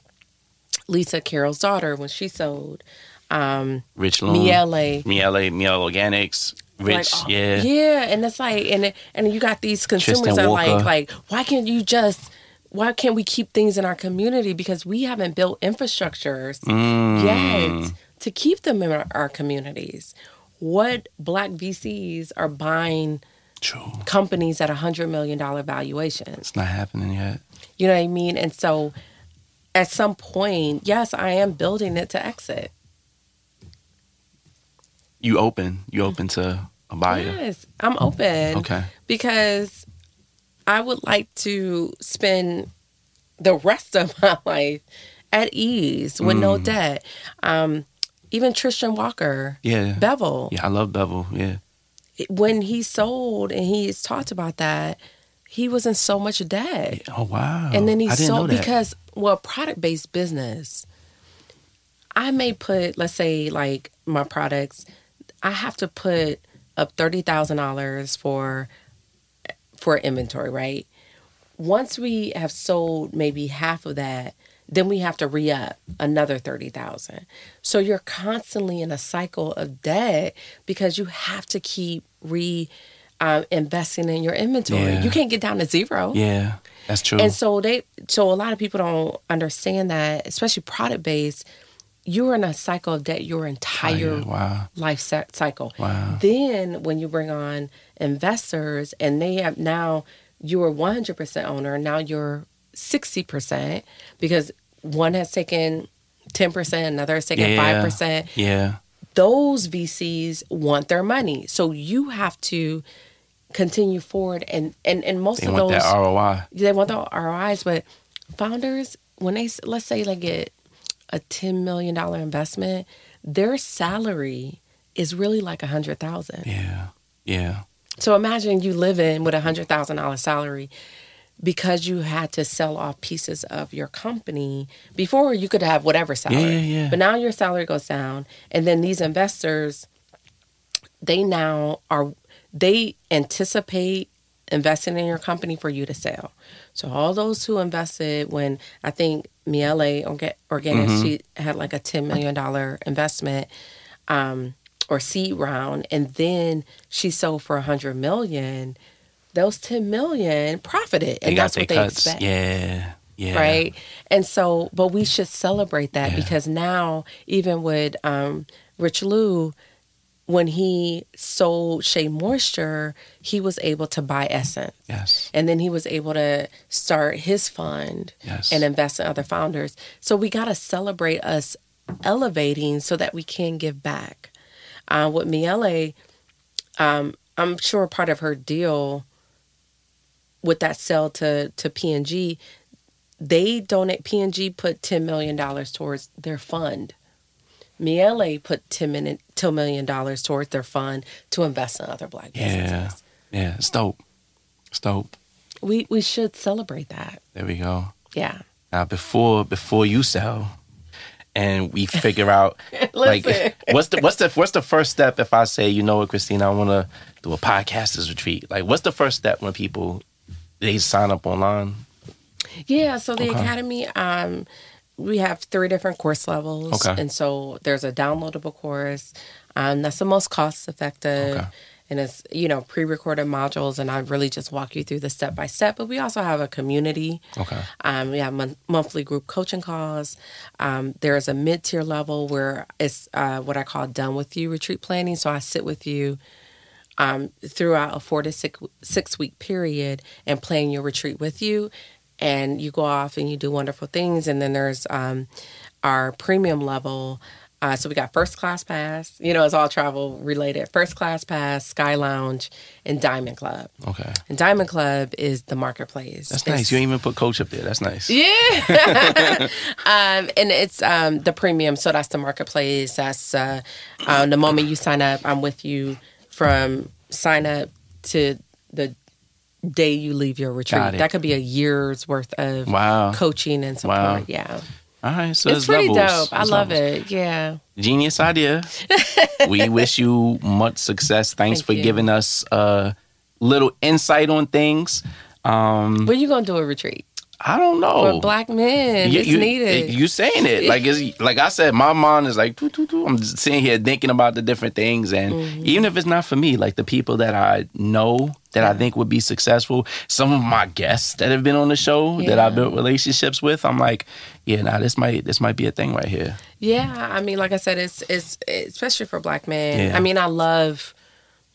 Lisa Carol's Daughter when she sold. Um, Rich Loan. Mielle. Mielle, Mielle Organics. Rich. Like, oh, yeah. yeah, and it's like, and it- and you got these consumers that are like, like, why can't you just, why can't we keep things in our community because we haven't built infrastructures Mm. yet to keep them in our, our communities. What black VCs are buying True. companies at a hundred million dollar valuations? It's not happening yet. You know what I mean? And so, at some point, yes, I am building it to exit. You open. You open to a buyer. Yes, I'm open. Okay. because I would like to spend the rest of *laughs* my life at ease with no Mm. debt. Um, even Tristan Walker, Yeah. Bevel, Yeah, I love Bevel. Yeah. when he sold and he's talked about that, he was in so much debt. Oh wow. and then he sold because well product based business i may put let's say like my products i have to put up $30000 for for inventory right once we have sold maybe half of that then we have to re-up another 30000 so you're constantly in a cycle of debt because you have to keep re uh, investing in your inventory Yeah. you can't get down to zero Yeah, that's true. and so they so a lot of people don't understand that, especially product based, you're in a cycle of debt your entire Oh, wow. life cy- cycle. Wow. Then when you bring on investors and they have now you are 100% owner, now you're 60% because one has taken 10%, another has taken Yeah. 5%. Yeah. Those VCs want their money. So you have to continue forward and and, and most They of want those that ROI. they want the ROIs, but founders, when they let's say they get a $10 million investment, their salary is really like a hundred thousand. Yeah. Yeah. So imagine you living with a hundred thousand dollar salary because you had to sell off pieces of your company. Before you could have whatever salary. Yeah, yeah, yeah. But now your salary goes down. And then these investors, they now are they anticipate investing in your company for you to sell. So all those who invested when I think Mielle Orga- Organics she had like a ten million dollar investment um, or seed round, and then she sold for a hundred million. Those ten million profited, and that's what they cuts. expect Yeah. Yeah. right? And so, but we should celebrate that Yeah. because now, even with um, Richelieu, when he sold Shea Moisture, he was able to buy Essence. Yes. And then he was able to start his fund Yes. and invest in other founders. So we got to celebrate us elevating so that we can give back. Uh, with Mielle, um, I'm sure part of her deal with that sell to to P&G, they donate PNG put ten million dollars towards their fund. Miele put ten million $10 million towards their fund to invest in other black businesses. Yeah. Yeah. It's dope. It's dope. We we should celebrate that. There we go. Yeah. Now before before you sell and we figure out *laughs* like what's the what's the what's the first step if I say, you know what, Christina, I wanna do a podcasters retreat. Like what's the first step when people they sign up online? Yeah, so the Okay. academy, um, we have three different course levels, Okay. and so there's a downloadable course. Um, that's the most cost effective, Okay. and it's you know pre-recorded modules, and I really just walk you through the step by step. But we also have a community. Okay. Um, we have mon- monthly group coaching calls. Um, there's a mid-tier level where it's uh, what I call done with you retreat planning. So I sit with you um, throughout a four to six six week period and plan your retreat with you, and you go off and you do wonderful things. And then there's um, our premium level. Uh, so we got first class pass. You know, it's all travel related. First class pass, Sky Lounge, and Diamond Club. Okay. And Diamond Club is the marketplace. That's It's- nice. You even put coach up there. That's nice. yeah. *laughs* um, and it's um, the premium. So that's the marketplace. That's uh, um, the moment you sign up, I'm with you from sign up to the day you leave your retreat. That could be a year's worth of Wow. coaching and support. Wow. Yeah. All right. So it's there's pretty levels. dope. I love levels. it. Yeah. Genius idea. *laughs* we wish you much success. Thanks Thank for you. giving us a little insight on things. Um, When you going to do a retreat? I don't know. For black men, You- it's you, needed. You saying it like it's like I said. My mind is like, doo, doo, doo. I'm just sitting here thinking about the different things, and Mm-hmm. even if it's not for me, like the people that I know that I think would be successful, some of my guests that have been on the show that I Yeah. built relationships with, I'm like, yeah, now this might this might be a thing right here. Yeah, I mean, like I said, it's it's especially for black men. Yeah. I mean, I love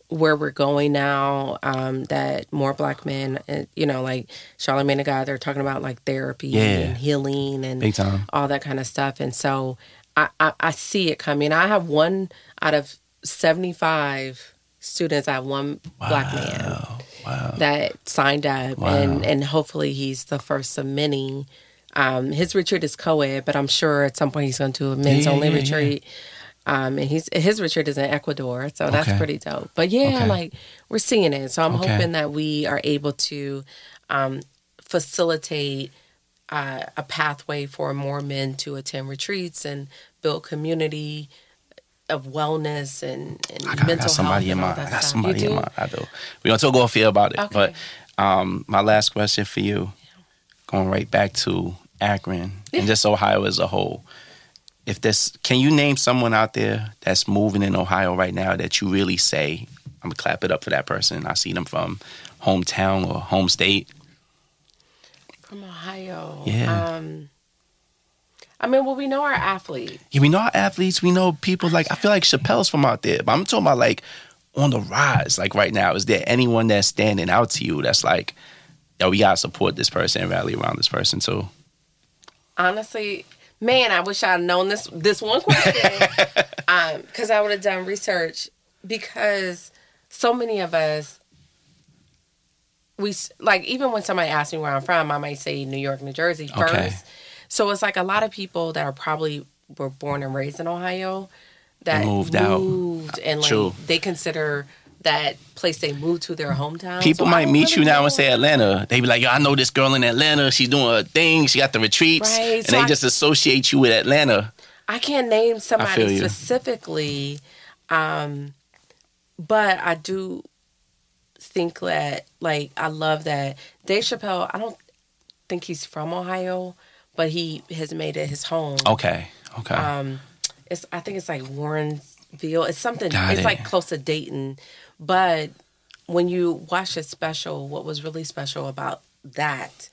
where we're going now. Um, that more black men, uh, you know, like Charlamagne tha God, they're talking about like therapy Yeah. and healing and Big time. all that kind of stuff. And so I, I I see it coming. I have one out of seventy five students. I have one black man Wow. that signed up, and and hopefully he's the first of many. Um, his retreat is co-ed, but I'm sure at some point he's going to do a men's Yeah, only yeah. retreat. Um, and he's his retreat is in Ecuador, so that's Okay. pretty dope. But yeah, Okay. like we're seeing it, so I'm Okay. hoping that we are able to um, facilitate uh, a pathway for more men to attend retreats and build community of wellness and, and I got, I got somebody health in mind. I got somebody in mind. I do. We're gonna talk off here about it. But um, my last question for you, going right back to Akron and just Ohio as a whole. If this, can you name someone out there that's moving in Ohio right now that you really say, I'm gonna clap it up for that person. I see them from hometown or home state. From Ohio. Yeah. Um, I mean, well, we know our athletes. Yeah, we know our athletes. We know people like I feel like Chappelle's from out there, but I'm talking about like on the rise. Like right now, is there anyone that's standing out to you that's like, yo, we gotta support this person and rally around this person too? Honestly, man, I wish I'd known this this one question *laughs* um, because I would have done research. Because so many of us, we s- like even when somebody asks me where I'm from, I might say New York, New Jersey first. Okay. So it's like a lot of people that are probably were born and raised in Ohio that moved out. and like True. they consider that place they moved to their hometown. People So might meet really you now know. and say Atlanta. They be like, "Yo, I know this girl in Atlanta. She's doing a thing. She got the retreats, Right, and so they I- just associate you with Atlanta." I can't name somebody specifically, um, but I do think that like I love that Dave Chappelle. I don't think he's from Ohio, but he has made it his home. Okay, okay, Um, it's I think it's like Warrensville. It's something. Got it's it. like close to Dayton, but when you watch his special, what was really special about that,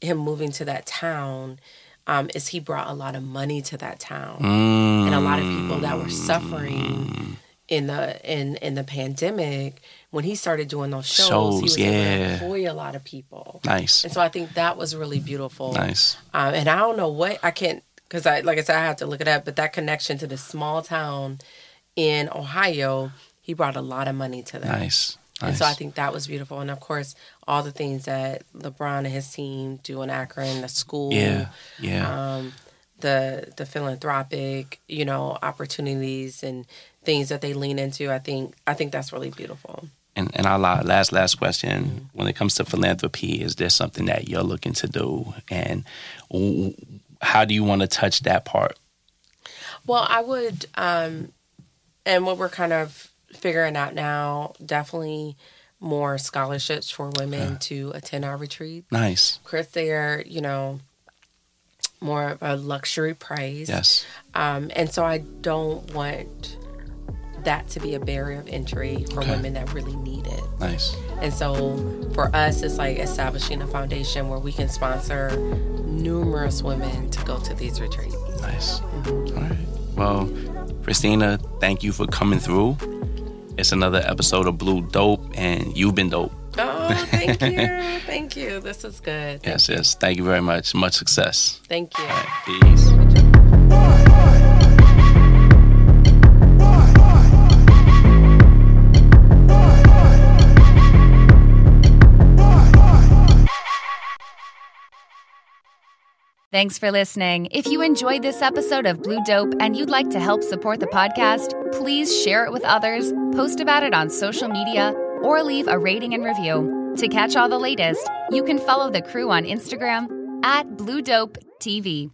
him moving to that town, um, is he brought a lot of money to that town, Mm. and a lot of people that were suffering in the in in the pandemic. When he started doing those shows, Shows, he was able yeah. to employ a lot of people. nice, And so I think that was really beautiful. nice. Um, and I don't know what I can't because I like I said I have to look it up. But that connection to this small town in Ohio, he brought a lot of money to that. Nice. Nice. And so I think that was beautiful. And of course, all the things that LeBron and his team do in Akron, the school, yeah, yeah, um, the the philanthropic, you know, opportunities and things that they lean into. I think I think that's really beautiful. and and our last last question, Mm-hmm. when it comes to philanthropy, is there something that you're looking to do, and how do you want to touch that part? Well, I would, um, and what we're kind of figuring out now, definitely more scholarships for women to attend our retreat. Nice. Of course, they're, you know, more of a luxury price. Yes. Um, and so I don't want that to be a barrier of entry for Okay. women that really need it. Nice. And so for us, it's like establishing a foundation where we can sponsor numerous women to go to these retreats. Nice. All right. Well, Christina, thank you for coming through. It's another episode of Blue Dope, and you've been dope. Oh, thank you. thank you. This is good. Yes, yes. Thank you very much. Much success. Thank you. Peace. Thanks for listening. If you enjoyed this episode of Blue Dope and you'd like to help support the podcast, please share it with others, post about it on social media, or leave a rating and review. To catch all the latest, you can follow the crew on Instagram at Blue Dope TV.